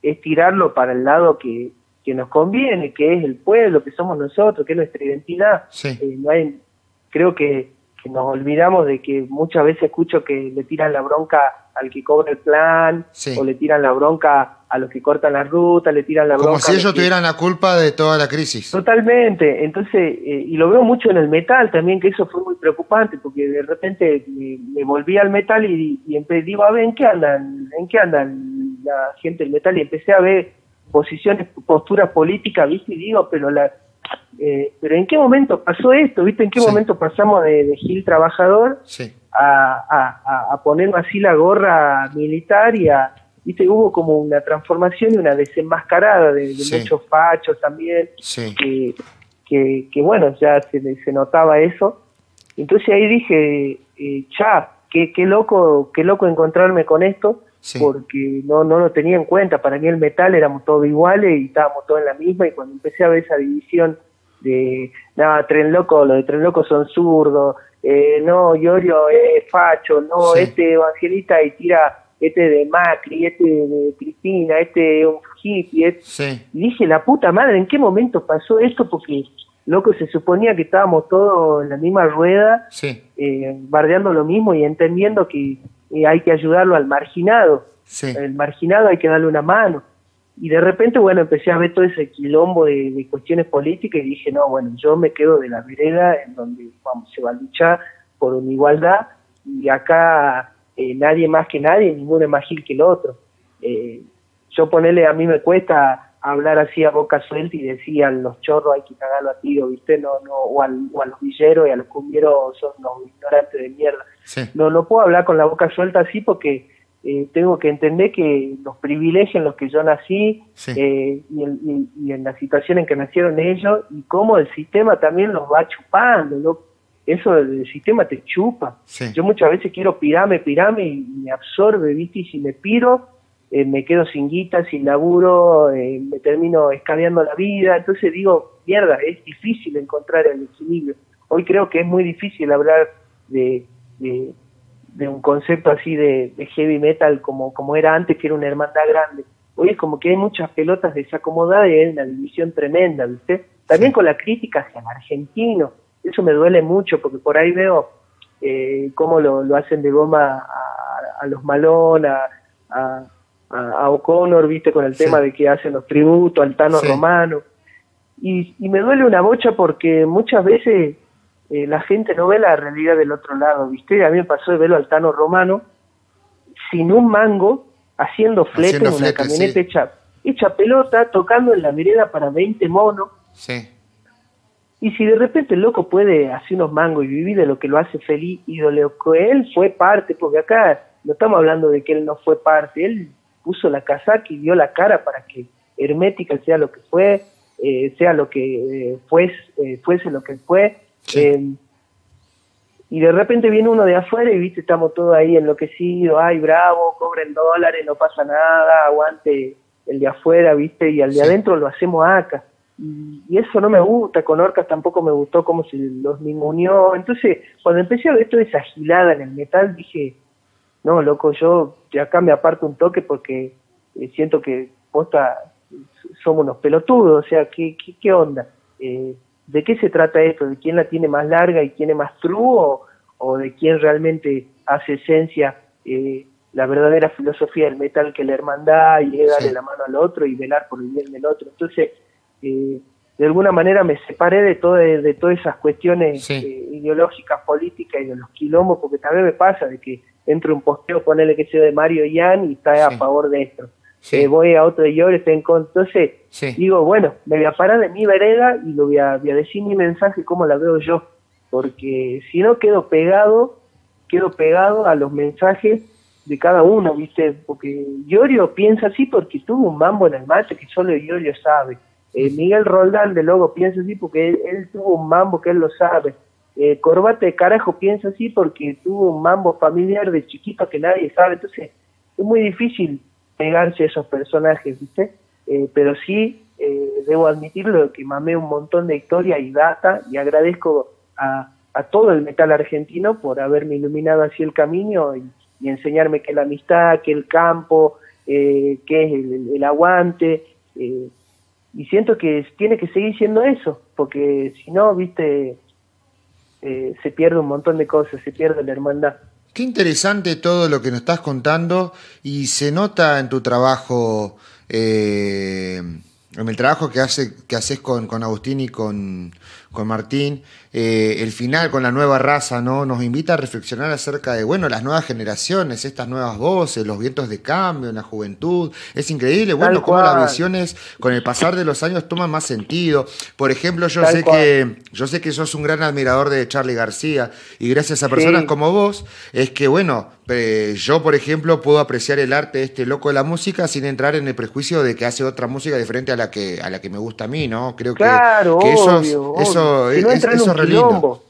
es tirarlo para el lado que, que nos conviene, que es el pueblo, que somos nosotros, que es nuestra identidad. Eh, no hay, creo que, nos olvidamos de que muchas veces escucho que le tiran la bronca al que cobra el plan, o le tiran la bronca a los que cortan la ruta, le tiran la bronca. Como si ellos tuvieran la culpa de toda la crisis. Totalmente. Entonces, eh, y lo veo mucho en el metal también, que eso fue muy preocupante, porque de repente me, volví al metal y, y digo, a ver, ¿en qué andan? ¿En qué andan la gente del metal? Y empecé a ver posiciones, posturas políticas, ¿viste? Y digo, pero la eh, pero ¿en qué momento pasó esto? ¿Viste? ¿En qué momento pasamos de, Gil trabajador a, a, poner así la gorra militar y a, ¿viste? Hubo como una transformación y una desenmascarada de, muchos fachos también, que, que, que, bueno, ya se, se notaba eso. Entonces ahí dije, eh, ya, qué, qué loco, qué loco encontrarme con esto, porque no, no lo tenía en cuenta. Para mí el metal éramos todos iguales y estábamos todos en la misma, y cuando empecé a ver esa división de, nada, Tren Loco, los de Tren Loco son zurdos, eh, no, Iorio es facho, no, este evangelista y tira este de Macri, este de Cristina, este es un hippie. Este... Y dije, la puta madre, ¿en qué momento pasó esto? Porque, loco, se suponía que estábamos todos en la misma rueda, eh, bardeando lo mismo y entendiendo que eh, hay que ayudarlo al marginado. El marginado hay que darle una mano. Y de repente, bueno, empecé a ver todo ese quilombo de, cuestiones políticas y dije, no, bueno, yo me quedo de la vereda en donde, vamos, se va a luchar por una igualdad y acá eh, nadie más que nadie, ninguno es más gil que el otro. Eh, yo ponerle, a mí me cuesta hablar así a boca suelta y decir a los chorros hay que cagarlo a tiro, ¿viste? No, no, o, a los villeros y a los cumbieros son los ignorantes de mierda. No, no puedo hablar con la boca suelta así porque eh, tengo que entender que los privilegios en los que yo nací y, en la situación en que nacieron ellos y cómo el sistema también los va chupando, ¿no? eso del sistema te chupa. Yo muchas veces quiero pirarme, pirarme y me absorbe, ¿viste? Y si me piro, eh, me quedo sin guita, sin laburo, eh, me termino escabeando la vida. Entonces digo, mierda, es difícil encontrar el equilibrio. Hoy creo que es muy difícil hablar de, de, un concepto así de, heavy metal como, como era antes, que era una hermandad grande. Hoy es como que hay muchas pelotas desacomodadas y hay una división tremenda, ¿viste? También con la crítica hacia el argentino eso me duele mucho porque por ahí veo eh, cómo lo, lo, hacen de goma a, los Malón, a, a, O'Connor, viste, con el tema de que hacen los tributos al Tano Romano. Y, y, me duele una bocha porque muchas veces eh, la gente no ve la realidad del otro lado, viste. A mí me pasó de verlo al Tano Romano sin un mango, haciendo flete en una camioneta hecha, hecha pelota, tocando en la vereda para 20 monos. Sí y si de repente el loco puede hacer unos mangos y vivir de lo que lo hace feliz y de lo que él fue parte, porque acá no estamos hablando de que él no fue parte, él puso la casaca y dio la cara para que Hermética sea lo que fue, eh, sea lo que eh, fuese, eh, fuese lo que fue. y de repente viene uno de afuera y viste, estamos todos ahí enloquecidos, ay, bravo, cobren dólares, no pasa nada, aguante el de afuera, viste, y al de adentro lo hacemos acá. Y, eso no me gusta, con Orcas tampoco me gustó cómo se los ninguneó, entonces cuando empecé a ver toda esa gilada en el metal dije, no, loco, yo de acá me aparto un toque porque eh, siento que posta somos unos pelotudos, o sea, ¿qué, qué, onda? Eh, ¿De qué se trata esto? ¿De quién la tiene más larga y quién es más true o, de quién realmente hace esencia eh, la verdadera filosofía del metal que la hermandad y darle la mano al otro y velar por el bien del otro? Entonces, de alguna manera me separé de, todo, de, todas esas cuestiones eh, ideológicas, políticas y de los quilombos, porque también me pasa de que entro un posteo, ponele que sea de Mario Yan y está a favor de esto. Eh, voy a otro de yo, está en contra. Entonces, digo, bueno, me voy a parar de mi vereda y lo voy a, voy a decir mi mensaje como la veo yo, porque si no quedo pegado, quedo pegado a los mensajes de cada uno, ¿viste? Porque Iorio piensa así porque tuvo un mambo en el mate que solo Iorio sabe. Eh, Miguel Roldán de Logo piensa así porque él, tuvo un mambo que él lo sabe. Eh, Corbate carajo piensa así porque tuvo un mambo familiar de chiquito que nadie sabe. Entonces es muy difícil pegarse a esos personajes, ¿viste? Eh, pero sí eh, debo admitirlo que mamé un montón de historia y data y agradezco a, todo el metal argentino por haberme iluminado así el camino y, enseñarme que la amistad, que el campo, que es el, el aguante, eh, y siento que tiene que seguir siendo eso, porque si no, viste, eh, se pierde un montón de cosas, se pierde la hermandad. Qué interesante todo lo que nos estás contando y se nota en tu trabajo, eh, en el trabajo que, hace, que haces con, con Agustín y con, con Martín, eh, el final con la nueva raza, ¿no? Nos invita a reflexionar acerca de, bueno, las nuevas generaciones, estas nuevas voces, los vientos de cambio en la juventud. Es increíble, bueno, cómo las visiones con el pasar de los años toman más sentido. Por ejemplo, yo sé que yo sé que sos un gran admirador de Charlie García y gracias a personas como vos es que, bueno, eh, yo, por ejemplo, puedo apreciar el arte de este loco de la música sin entrar en el prejuicio de que hace otra música diferente a la que a la que me gusta a mí, ¿no? Creo que, eso, eso, no es, eso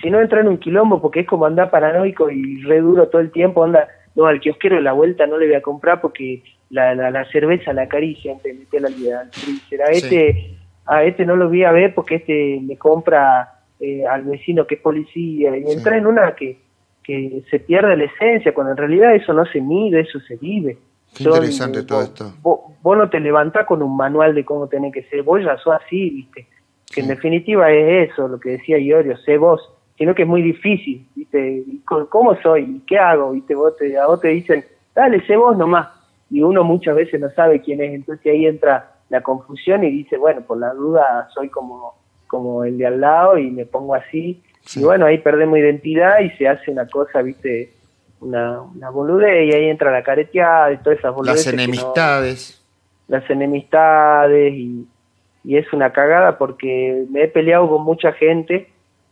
si no entra en un quilombo porque es como andar paranoico y re duro todo el tiempo, anda, no, al kiosquero de la vuelta no le voy a comprar porque la, la, cerveza la acaricia antes de meterla al freezer. A este, a este no lo voy a ver porque este me compra eh, al vecino que es policía y entra en una que, que se pierde la esencia, cuando en realidad eso no se mide, eso se vive. Qué interesante todo esto. Vos, no te levantás con un manual de cómo tenés que ser, vos ya sos así, viste. Que en definitiva es eso, lo que decía Iorio, sé vos, sino que es muy difícil, viste. ¿Cómo soy? ¿Qué hago? Viste, vos te, a vos te dicen, dale, sé vos nomás. Y uno muchas veces no sabe quién es, entonces ahí entra la confusión y dice, bueno, por la duda soy como, como el de al lado y me pongo así. Y bueno, ahí perdemos identidad y se hace una cosa, viste, una, una boludez y ahí entra la careteada y todas esas boludeces. Las enemistades. las enemistades y, y es una cagada porque me he peleado con mucha gente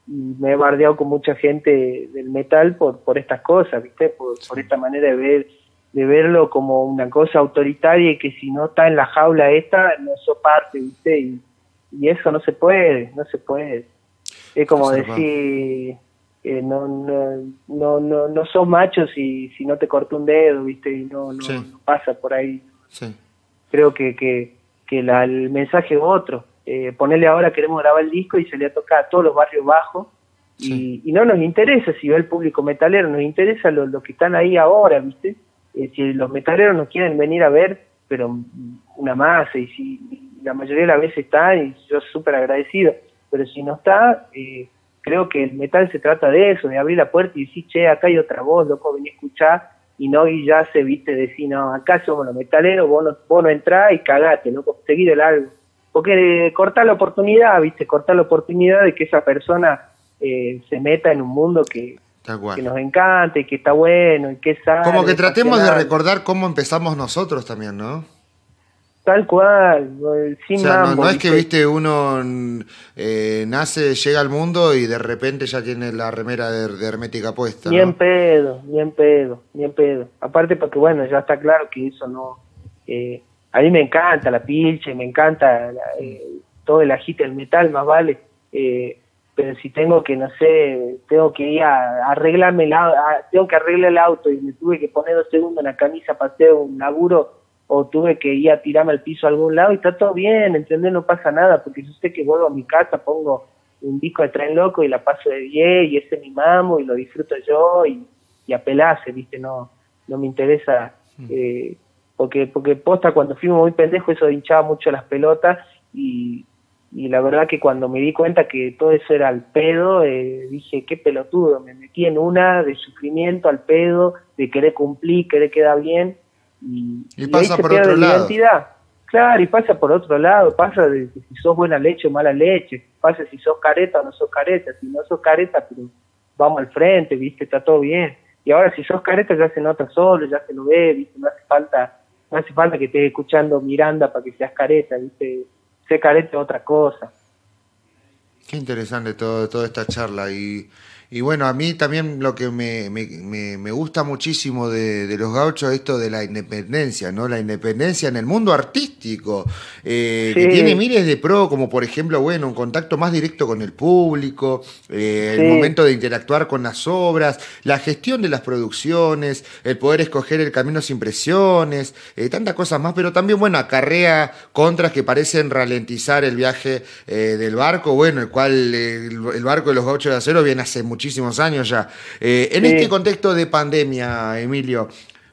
y me he bardeado con mucha gente del metal por, por estas cosas, ¿viste? Por, por esta manera de ver de verlo como una cosa autoritaria y que si no está en la jaula esta, no sos parte, ¿viste? Y, y eso no se puede, no se puede. Es como decir, no, no, no, no, no sos macho si, si no te cortó un dedo, ¿viste? Y no, no, pasa por ahí. Creo que, que, que el mensaje es otro. Eh, ponerle ahora queremos grabar el disco y se le toca a todos los barrios bajos. Y, y, no nos interesa si va el público metalero, nos interesa los lo que están ahí ahora, ¿viste? Eh, si los metaleros nos quieren venir a ver, pero una masa, y si la mayoría de las veces están, y yo súper agradecido, pero si no está, eh, creo que el metal se trata de eso, de abrir la puerta y decir, che, acá hay otra voz, loco, vení a escuchar, y no y ya se viste decir, no, acá somos los metaleros, vos no, vos no entrás y cagate, loco, seguir el algo. Porque eh, cortar la oportunidad, viste, cortar la oportunidad de que esa persona eh, se meta en un mundo que, que nos encanta y que está bueno y que sabe. Como que tratemos de recordar cómo empezamos nosotros también, ¿no? Tal cual, sin no, es que viste uno eh, nace, llega al mundo y de repente ya tiene la remera de, hermética puesta. Ni en pedo, ni en pedo, ni en pedo. Aparte porque bueno, ya está claro que eso no... Eh, a mí me encanta la pilche, me encanta eh, todo el agite del metal, más vale. pero si tengo que, no sé, tengo que ir a, arreglarme el auto, tengo que arreglar el auto y me tuve que poner dos segundos en la camisa para hacer un laburo o tuve que ir a tirarme al piso a algún lado y está todo bien, ¿entendés? No pasa nada, porque yo sé que vuelvo a mi casa, pongo un disco de tren loco y la paso de 10 y ese mi mamo y lo disfruto yo y, y apelase, ¿viste? No, no me interesa, mm. eh, porque, porque posta cuando fuimos muy pendejos eso hinchaba mucho las pelotas y, y la verdad que cuando me di cuenta que todo eso era al pedo, eh, dije, qué pelotudo, me metí en una de sufrimiento al pedo, de querer cumplir, querer quedar bien y, pasa por otro lado. Identidad. Claro, y pasa por otro lado, pasa de si sos buena leche o mala leche, pasa si sos careta o no sos careta, si no sos careta, pero vamos al frente, viste, está todo bien. Y ahora si sos careta ya se nota solo, ya se lo ve, viste, no hace falta, no hace falta que estés escuchando Miranda para que seas careta, viste, sé careta es otra cosa. Qué interesante todo, toda esta charla y y bueno, a mí también lo que me, me, me gusta muchísimo de, de, los gauchos es esto de la independencia, ¿no? La independencia en el mundo artístico, eh, que tiene miles de pro, como por ejemplo, bueno, un contacto más directo con el público, eh, el momento de interactuar con las obras, la gestión de las producciones, el poder escoger el camino sin presiones, eh, tantas cosas más, pero también, bueno, acarrea contras que parecen ralentizar el viaje del barco, bueno, el cual el, barco de los gauchos de acero viene hace mucho muchísimos años ya. Eh, en este contexto de pandemia, Emilio,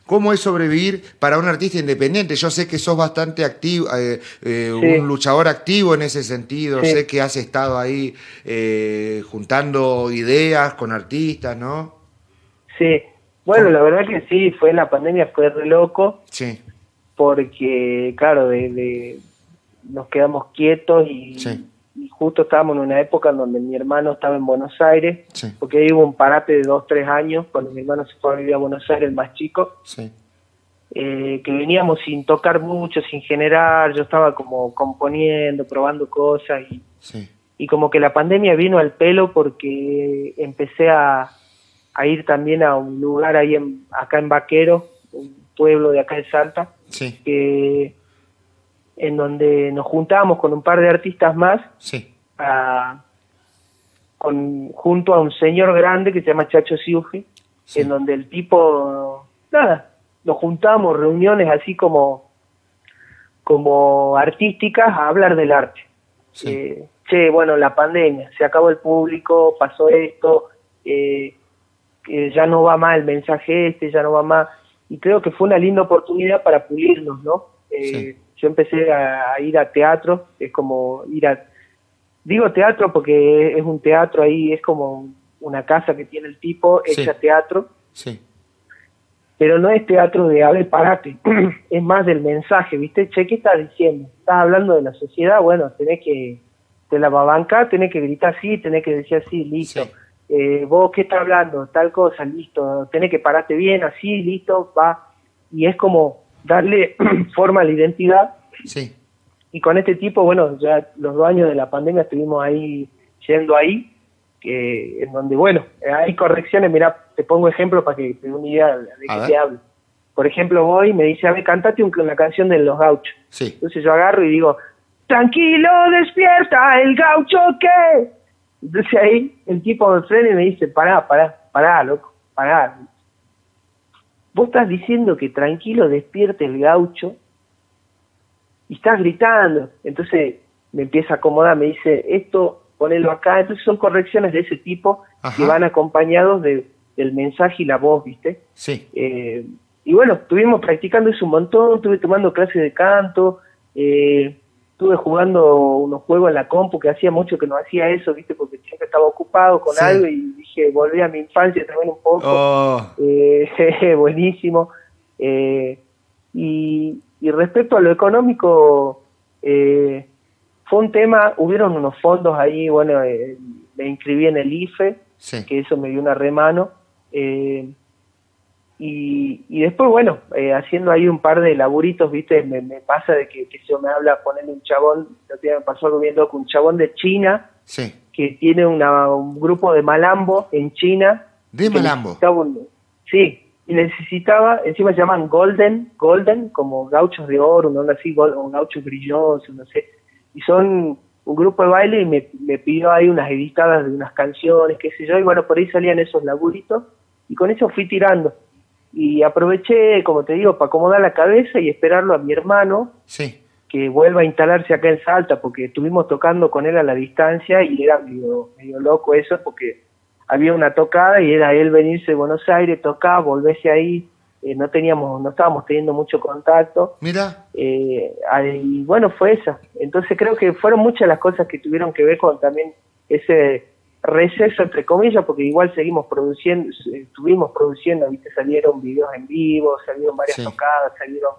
¿Cómo es sobrevivir para un artista independiente? Yo sé que sos bastante activo, eh, eh, un luchador activo en ese sentido. Sé que has estado ahí juntando ideas con artistas, ¿no? Sí. Bueno, la verdad que sí, fue la pandemia, fue re loco. Sí. Porque, claro, de, nos quedamos quietos y, y justo estábamos en una época en donde mi hermano estaba en Buenos Aires, porque ahí hubo un parate de dos, tres años, cuando mi hermano se fue a vivir a Buenos Aires, el más chico, eh, que veníamos sin tocar mucho, sin generar, yo estaba como componiendo, probando cosas, y, y como que la pandemia vino al pelo porque empecé a, a ir también a un lugar ahí en, acá en Vaquero, un pueblo de acá de Salta, que en donde nos juntábamos con un par de artistas más a, con, junto a un señor grande que se llama Chacho Siufi, en donde el tipo, nada, nos juntamos, reuniones así como, como artísticas a hablar del arte. Eh, che, bueno, la pandemia, se acabó el público, pasó esto, eh, ya no va más el mensaje este, ya no va más. Y creo que fue una linda oportunidad para pulirnos, ¿no? Eh, yo empecé a, ir a teatro, es como ir a... Digo teatro porque es un teatro ahí, es como una casa que tiene el tipo, hecha teatro. Sí. Pero no es teatro de hable parate, es más del mensaje, ¿viste? Che, ¿qué estás diciendo? Estás hablando de la sociedad, bueno, tenés que, te la babanca, tenés que gritar así, tenés que decir así, listo. Eh, vos, ¿qué estás hablando? Tal cosa, listo. Tenés que pararte bien, así, listo, va. Y es como darle forma a la identidad. Sí. Y con este tipo, bueno, ya los dos años de la pandemia estuvimos ahí, yendo ahí, que en donde, bueno, hay correcciones, mira, te pongo ejemplo para que te dé una idea de qué te hablo. Por ejemplo, voy y me dice, a ver, cantate una canción de Los Gauchos. Sí. Entonces yo agarro y digo, tranquilo, despierta, el gaucho que... Entonces ahí el tipo me frena y me dice, pará, pará, pará, loco, pará. Vos estás diciendo que tranquilo despierte el gaucho y estás gritando. Entonces me empieza a acomodar, me dice, esto, ponelo acá. Entonces son correcciones de ese tipo que van acompañados de, del mensaje y la voz, ¿viste? Sí. Eh, y bueno, estuvimos practicando eso un montón, estuve tomando clases de canto, eh, estuve jugando unos juegos en la compu que hacía mucho que no hacía eso, ¿viste? Porque siempre estaba ocupado con algo y dije, volví a mi infancia también un poco. Oh. Eh, buenísimo. Eh, y, y respecto a lo económico, eh, fue un tema, hubieron unos fondos ahí, bueno, eh, me inscribí en el IFE, que eso me dio una remano. Eh, y, y después, bueno, eh, haciendo ahí un par de laburitos, viste, me, pasa de que, que yo me habla ponerle un chabón, me pasó algo bien loco, un chabón de China, que tiene una, un grupo de malambo en China. ¿De malambo? sí, y necesitaba, encima se llaman golden, golden, como gauchos de oro, así, o gauchos brillosos, no sé, y son un grupo de baile y me, me pidió ahí unas editadas de unas canciones, qué sé yo, y bueno, por ahí salían esos laburitos, y con eso fui tirando. Y aproveché, como te digo, para acomodar la cabeza y esperarlo a mi hermano, sí. que vuelva a instalarse acá en Salta, porque estuvimos tocando con él a la distancia y era medio, medio loco eso, porque había una tocada y era él venirse de Buenos Aires, tocar, volverse ahí, eh, no teníamos, no estábamos teniendo mucho contacto. Mira. Eh, y bueno, fue esa. Entonces creo que fueron muchas las cosas que tuvieron que ver con también ese receso entre comillas, porque igual seguimos produciendo, estuvimos produciendo, viste, salieron videos en vivo, salieron varias tocadas, salieron,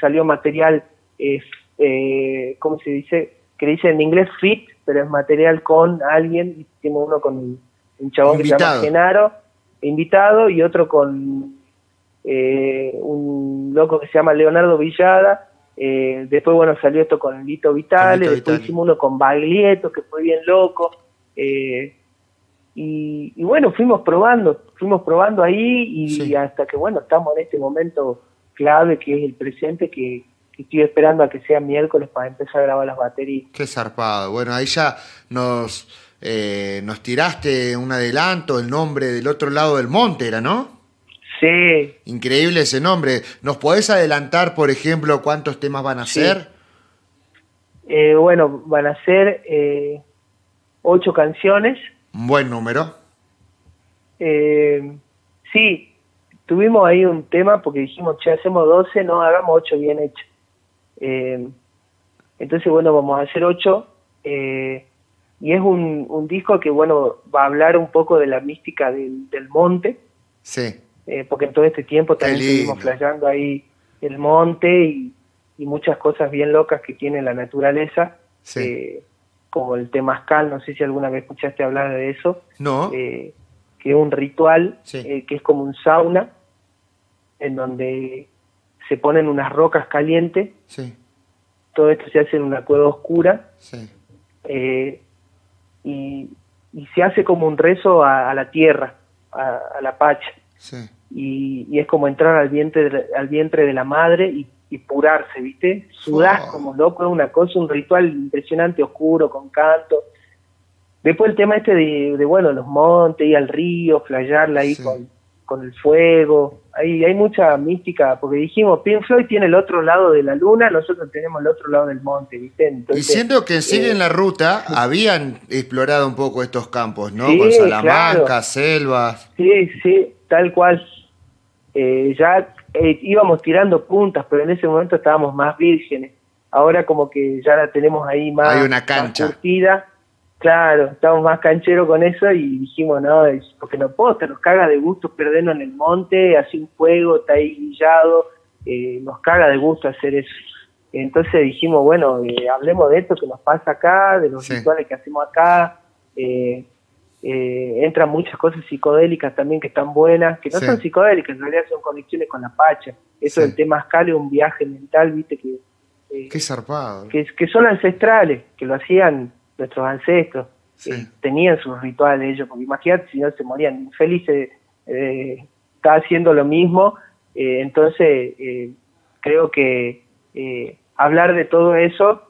salió material, eh, eh, ¿cómo se dice? Que dice en inglés fit, pero es material con alguien, hicimos uno con un chabón que se llama Genaro, invitado, y otro con eh, un loco que se llama Leonardo Villada, eh, después, bueno, salió esto con Lito Vitale, después hicimos uno con Baglietto, que fue bien loco, eh, y, bueno, fuimos probando, fuimos probando ahí y hasta que, bueno, estamos en este momento clave que es el presente que, estoy esperando a que sea miércoles para empezar a grabar las baterías. Qué zarpado. Bueno, ahí ya nos eh, nos tiraste un adelanto, el nombre del otro lado del monte, ¿era, no? Sí. Increíble ese nombre. ¿Nos podés adelantar, por ejemplo, cuántos temas van a ser? Eh, bueno, van a ser eh, ocho canciones. Un buen número. sí, tuvimos ahí un tema porque dijimos, che, hacemos doce, no, hagamos ocho bien hechos. entonces, bueno, vamos a hacer ocho. Eh, y es un, un, disco que, bueno, va a hablar un poco de la mística del, del monte. Sí. Eh, porque en todo este tiempo también estuvimos flayando ahí el monte y, y, muchas cosas bien locas que tiene la naturaleza. Sí. Eh, como el temazcal, no sé si alguna vez escuchaste hablar de eso. No. Eh, que es un ritual que es como un sauna en donde se ponen unas rocas calientes. Sí. Todo esto se hace en una cueva oscura. Sí y, se hace como un rezo a, la tierra, a, la pacha. Y, es como entrar al vientre de, al vientre de la madre y, purarse, ¿viste? Sudás como loco, es una cosa, un ritual impresionante, oscuro, con canto. Después el tema este de, bueno, los montes, ir al río, flayarla ahí con, con el fuego. Ahí hay mucha mística, porque dijimos, Pink Floyd tiene el otro lado de la luna, nosotros tenemos el otro lado del monte, ¿viste? y siento que siguen eh, la ruta, habían explorado un poco estos campos, ¿no? con Salamanca, selvas. Sí, sí, tal cual. Eh, ya eh, íbamos tirando puntas, pero en ese momento estábamos más vírgenes. Ahora como que ya la tenemos ahí más, Hay una cancha. curtida. Claro, estamos más cancheros con eso y dijimos, no, es porque no puedo, te nos caga de gusto perdernos en el monte, así un fuego, está ahí guillado, eh, nos caga de gusto hacer eso. Entonces dijimos, bueno, eh, hablemos de esto que nos pasa acá, de los rituales que hacemos acá. Eh, eh, entran muchas cosas psicodélicas también que están buenas, que no son psicodélicas, en realidad son conexiones con la Pacha. Eso del tema escala, un viaje mental, viste, que... Eh, Qué zarpado. Que, que, son ancestrales, que lo hacían nuestros ancestros. Eh, tenían sus rituales ellos, porque imagínate si no se morían infelices, eh, está haciendo lo mismo. Eh, entonces, creo que hablar de todo eso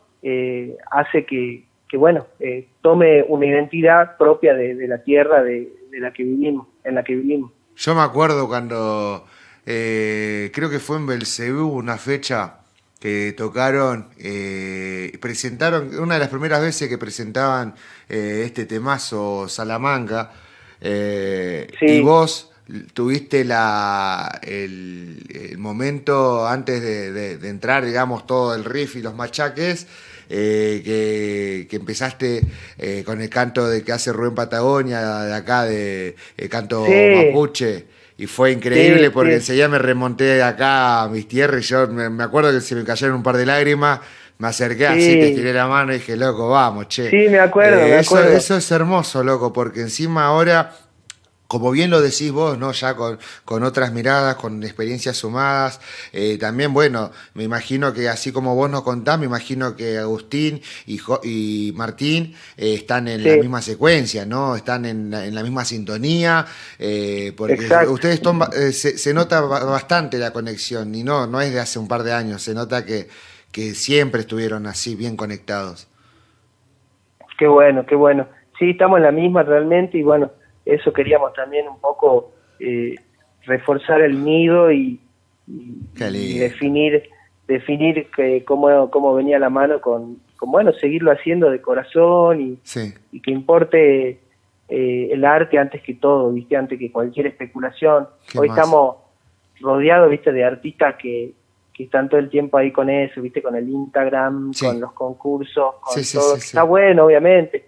hace que, que bueno, eh, tome una identidad propia de, la tierra de, la que vivimos, en la que vivimos. Yo me acuerdo cuando eh, creo que fue en Belcebú una fecha que tocaron, eh, presentaron, una de las primeras veces que presentaban este temazo Salamanca, y vos tuviste la, el, momento antes de, de, entrar, digamos, todo el riff y los machaques, eh, que, empezaste eh, con el canto de que hace Rubén Patagonia, de acá, de el canto mapuche. Y fue increíble porque enseguida me remonté acá a mis tierras y yo me, acuerdo que se me cayeron un par de lágrimas me acerqué así, te tiré la mano y dije, loco, vamos, che. Sí, me acuerdo, me eh, acuerdo. eso, es hermoso, loco, porque encima ahora como bien lo decís vos, ¿no? Ya con, con otras miradas, con experiencias sumadas. Eh, también, bueno, me imagino que así como vos nos contás, me imagino que Agustín y, y Martín eh, están en la misma secuencia, ¿no? Están en, la misma sintonía. Eh, porque ustedes se, se, nota bastante la conexión, y no, no es de hace un par de años, se nota que, que siempre estuvieron así, bien conectados. Qué bueno, qué bueno. Sí, estamos en la misma realmente, y bueno eso queríamos también un poco eh, reforzar el nido y, definir definir que cómo, cómo venía la mano con, bueno seguirlo haciendo de corazón y, y que importe eh, el arte antes que todo viste antes que cualquier especulación. Hoy estamos rodeados viste de artistas que, que están todo el tiempo ahí con eso viste con el Instagram con los concursos con todo. está bueno obviamente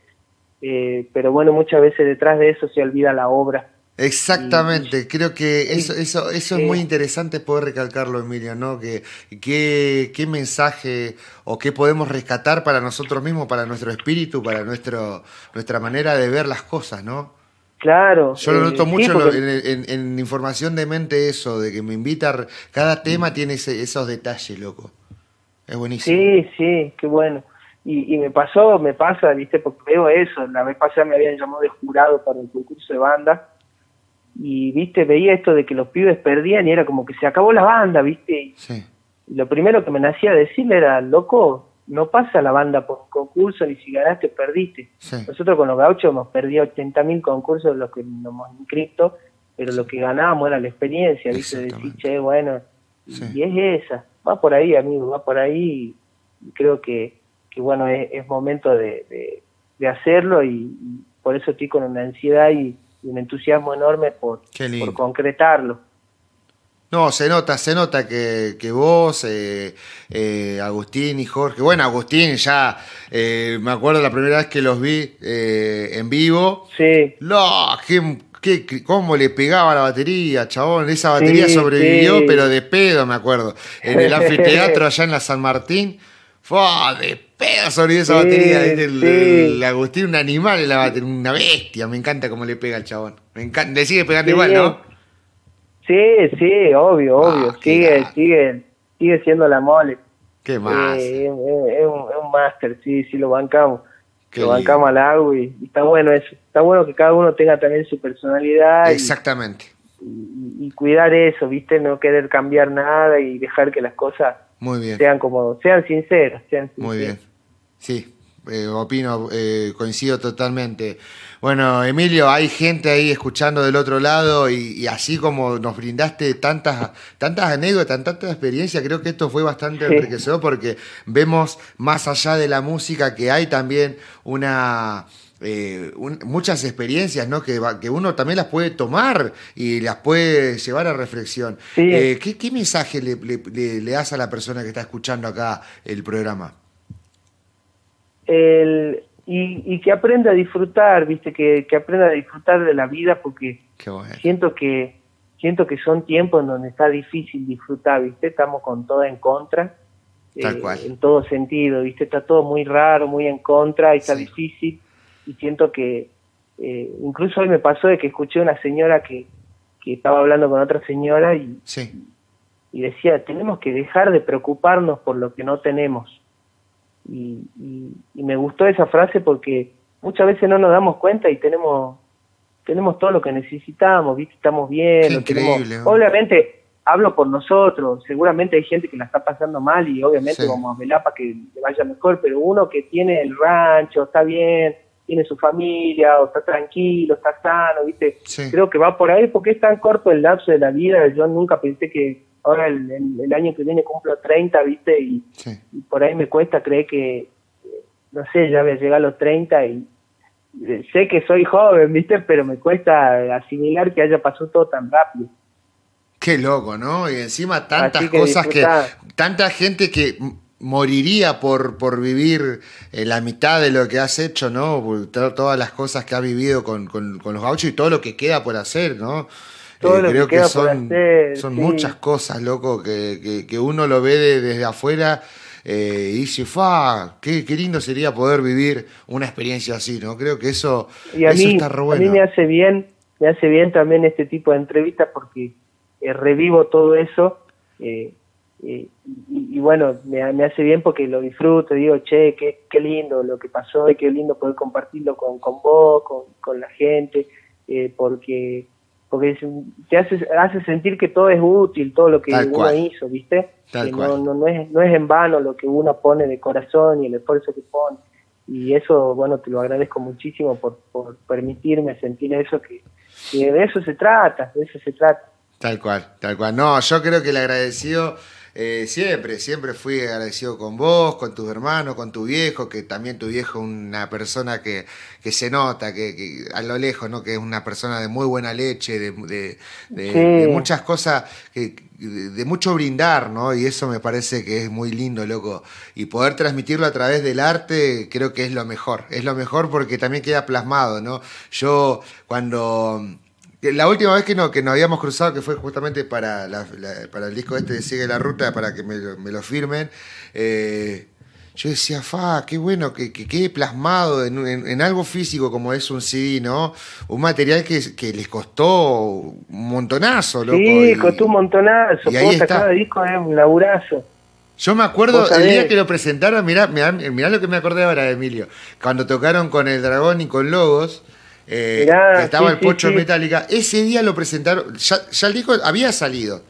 eh, pero bueno, muchas veces detrás de eso se olvida la obra. Exactamente, creo que eso, eso, eso es muy interesante poder recalcarlo, Emilio, ¿no? Que, qué mensaje o qué podemos rescatar para nosotros mismos, para nuestro espíritu, para nuestro, nuestra manera de ver las cosas, ¿no? Claro. Yo lo noto eh, mucho en, información de mente eso, de que me invita, cada tema tiene esos detalles, loco. Es buenísimo. Sí, sí, qué bueno. Y, me pasó, me pasa, viste, porque veo eso, la vez pasada me habían llamado de jurado para el concurso de banda, y viste, veía esto de que los pibes perdían y era como que se acabó la banda, viste, y lo primero que me nacía decirle era, loco, no pasa la banda por un concurso, ni si ganaste perdiste. Nosotros con los gauchos hemos perdido 80.000 concursos de los que nos hemos inscrito, pero lo que ganábamos era la experiencia, viste, decir, che, bueno, y es esa, va por ahí, amigo, va por ahí, y creo que que bueno, es, momento de, de, hacerlo y, por eso estoy con una ansiedad y, un entusiasmo enorme por, por concretarlo. No, se nota, se nota que, que vos, eh, eh, Agustín y Jorge, bueno, Agustín ya, eh, me acuerdo la primera vez que los vi en vivo. Sí. No, qué, qué, cómo le pegaba la batería, chabón. Esa batería sobrevivió, pero de pedo, me acuerdo. En el anfiteatro allá en la San Martín. Fue de pedo sobre esa batería. El, Agustín, un animal en la batería, una bestia. Me encanta cómo le pega al chabón. Me encanta. Le sigue pegando igual, ¿no? Sí, sí, obvio, ah, obvio. sigue, sigue, sigue siendo la mole. ¿Qué más? es, un, máster, sí, sí, lo bancamos. lo bancamos al agua y, está bueno eso. Está bueno que cada uno tenga también su personalidad. Exactamente. Y cuidar eso, ¿viste? No querer cambiar nada y dejar que las cosas muy bien. Sean como, sean sinceros, sean Muy bien. Sí, eh, opino, eh, coincido totalmente. Bueno, Emilio, hay gente ahí escuchando del otro lado y, así como nos brindaste tantas, tantas anécdotas, tantas experiencias, creo que esto fue bastante enriquecedor porque vemos más allá de la música que hay también una... Eh, muchas experiencias ¿no? que, que uno también las puede tomar y las puede llevar a reflexión. Eh, ¿qué, mensaje le, le, das a la persona que está escuchando acá el programa? El, y, que aprenda a disfrutar, viste, que, que, aprenda a disfrutar de la vida porque siento que siento que son tiempos en donde está difícil disfrutar, viste, estamos con todo en contra, eh, en todo sentido, viste, está todo muy raro, muy en contra y está difícil y siento que eh, incluso hoy me pasó de que escuché una señora que, que estaba hablando con otra señora y, y decía, tenemos que dejar de preocuparnos por lo que no tenemos y, y, me gustó esa frase porque muchas veces no nos damos cuenta y tenemos tenemos todo lo que necesitamos, ¿viste? estamos bien. obviamente hablo por nosotros, seguramente hay gente que la está pasando mal y obviamente vamos a velar para que le vaya mejor, pero uno que tiene el rancho, está bien, tiene su familia, o está tranquilo, está sano, ¿viste? Creo que va por ahí porque es tan corto el lapso de la vida, yo nunca pensé que ahora el, el, año que viene cumplo 30, ¿viste? Y, por ahí me cuesta creer que, no sé, ya voy a llegar a los 30 y sé que soy joven, ¿viste? Pero me cuesta asimilar que haya pasado todo tan rápido. Qué loco, ¿no? Y encima tantas cosas que... Tanta gente que moriría por, por vivir eh, la mitad de lo que has hecho, ¿no? Todas las cosas que has vivido con, con, con los gauchos y todo lo que queda por hacer, ¿no? Eh, creo que, son, son muchas cosas, loco, que, que, uno lo ve desde afuera eh, y dice, fa, qué, qué, lindo sería poder vivir una experiencia así, ¿no? Creo que eso, y a mí, está A mí me hace bien, me hace bien también este tipo de entrevistas porque revivo todo eso y, bueno, me, me, hace bien porque lo disfruto, digo, che, qué, qué lindo lo que pasó y qué lindo poder compartirlo con, con vos, con, con la gente, porque porque te hace, hace sentir que todo es útil, todo lo que uno hizo, ¿viste? que no, no, es, no es en vano lo que uno pone de corazón y el esfuerzo que pone. Y eso, bueno, te lo agradezco muchísimo por, por permitirme sentir eso, que, que de eso se trata, de eso se trata. Tal cual, tal cual. No, yo creo que el agradecido eh, siempre, siempre fui agradecido con vos, con tus hermanos, con tu viejo, que también tu viejo es una persona que, que se nota, que, a lo lejos, ¿no? Que es una persona de muy buena leche, de, de, muchas cosas, que, de, mucho brindar, ¿no? Y eso me parece que es muy lindo, loco. Y poder transmitirlo a través del arte, creo que es lo mejor. Es lo mejor porque también queda plasmado, ¿no? Yo cuando la última vez que, no, que nos habíamos cruzado, que fue justamente para, para el disco este de Sigue la Ruta, para que me, lo firmen, eh, yo decía, fa, qué bueno que, quede plasmado en, algo físico como es un CD, ¿no? Un material que, les costó un montonazo, loco. Sí, costó un montonazo. Y ahí está. cada disco es un laburazo. Yo me acuerdo el día que lo presentaron, mirá, mirá, mirá, lo que me acordé ahora, Emilio. Cuando tocaron con el dragón y con Logos, eh, estaba el Pocho Metálica. Ese día lo presentaron, ya, el disco había salido,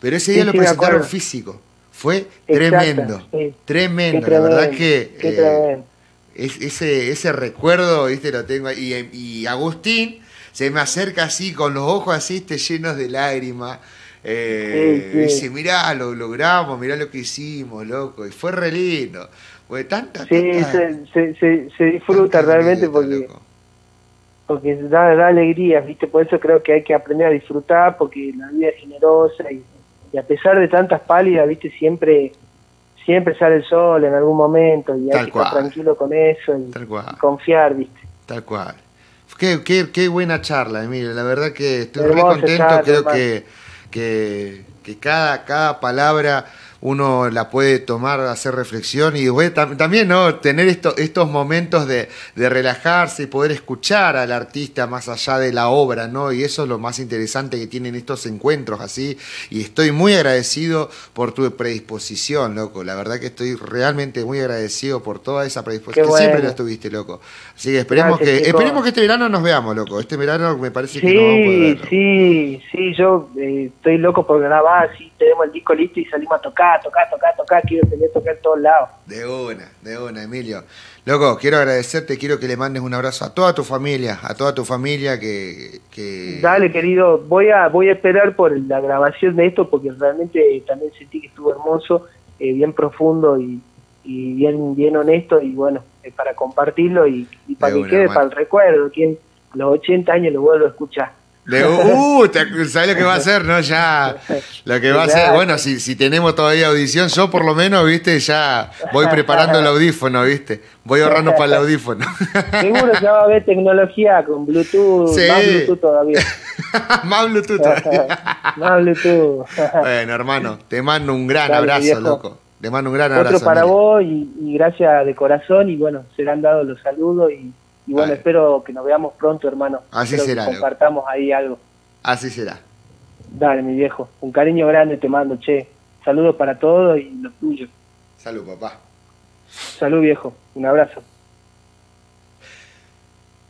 pero ese día lo presentaron físico. Fue tremendo, tremendo, la verdad que eh, ese, ese recuerdo, viste, lo tengo. Y, y Agustín se me acerca así, con los ojos así, llenos de lágrimas. Eh, dice, mirá, lo logramos, mirá lo que hicimos, loco. Y fue re lindo. Fue tanta, sí, se, se, se, disfruta realmente porque porque da, da alegría, ¿viste? Por eso creo que hay que aprender a disfrutar, porque la vida es generosa y, a pesar de tantas pálidas, ¿viste? Siempre siempre sale el sol en algún momento y hay que estar tranquilo con eso y, confiar, ¿viste? Tal cual. Qué, qué, qué buena charla, Emilio. La verdad que estoy muy contento. creo que, que, que cada, cada palabra uno la puede tomar, hacer reflexión y también ¿no? tener esto, estos momentos de, relajarse y poder escuchar al artista más allá de la obra, ¿no? Y eso es lo más interesante que tienen estos encuentros así. Y estoy muy agradecido por tu predisposición, loco. La verdad que estoy realmente muy agradecido por toda esa predisposición. Que siempre lo estuviste, loco. Así que esperemos que, esperemos que este verano nos veamos, loco. Este verano me parece que no vamos a poder Sí, sí, yo eh, estoy loco por grabar, así tenemos el disco listo y salimos a tocar tocar, tocar, tocar, quiero tener tocar en todos lados. De una, de una, Emilio. Loco, quiero agradecerte, quiero que le mandes un abrazo a toda tu familia, a toda tu familia que... Dale, querido, voy a, voy a esperar por la grabación de esto porque realmente también sentí que estuvo hermoso, eh, bien profundo y, bien, bien honesto y bueno, eh, para compartirlo y, para que quede para el recuerdo, quien a los 80 años lo vuelvo a escuchar. De, uh, ¿sabes lo que va a hacer, no? Ya, lo que va a hacer, bueno, si, si tenemos todavía audición, yo por lo menos, viste, ya voy preparando el audífono, viste, voy ahorrando para el audífono. Seguro ya va a haber tecnología con Bluetooth, más Bluetooth todavía. más Bluetooth todavía. más Bluetooth. bueno, hermano, te mando un gran abrazo, loco. Te mando un gran abrazo. Otro para vos y, y gracias de corazón y bueno, serán dados los saludos y y bueno, espero que nos veamos pronto, hermano. Así será. Que compartamos ahí algo. Así será. Dale, mi viejo. Un cariño grande te mando, che. Saludos para todos y los tuyos. Salud, papá. Salud, viejo. Un abrazo.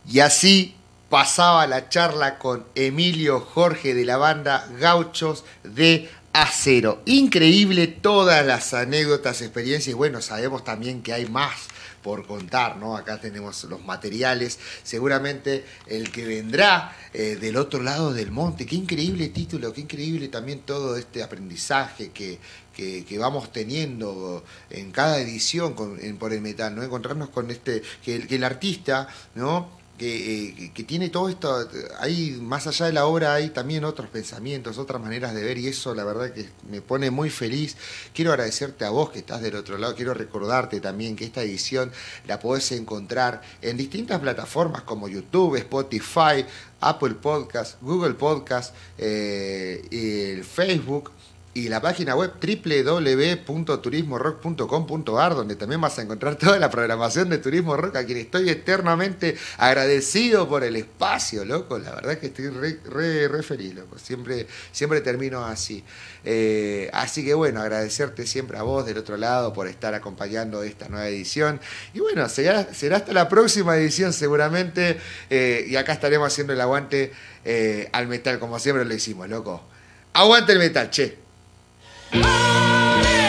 Y así pasaba la charla con Emilio Jorge de la banda Gauchos de Acero. Increíble todas las anécdotas, experiencias. Bueno, sabemos también que hay más por contar, ¿no? Acá tenemos los materiales, seguramente el que vendrá eh, del otro lado del monte, qué increíble título, qué increíble también todo este aprendizaje que, que, vamos teniendo en cada edición por el metal, ¿no? Encontrarnos con este, que que el artista, ¿no? Eh, que, tiene todo esto, hay más allá de la obra hay también otros pensamientos, otras maneras de ver y eso la verdad que me pone muy feliz. Quiero agradecerte a vos que estás del otro lado, quiero recordarte también que esta edición la podés encontrar en distintas plataformas como YouTube, Spotify, Apple Podcast, Google Podcast, eh, Facebook y la página web www.turismorock.com.ar, donde también vas a encontrar toda la programación de Turismo Rock, a quien estoy eternamente agradecido por el espacio, loco. La verdad que estoy re, re, feliz, loco. Siempre, siempre termino así. Eh, así que bueno, agradecerte siempre a vos del otro lado por estar acompañando esta nueva edición. Y bueno, será, será hasta la próxima edición seguramente. Eh, y acá estaremos haciendo el aguante eh, al metal, como siempre lo hicimos, loco. Aguante el metal, che. Oh.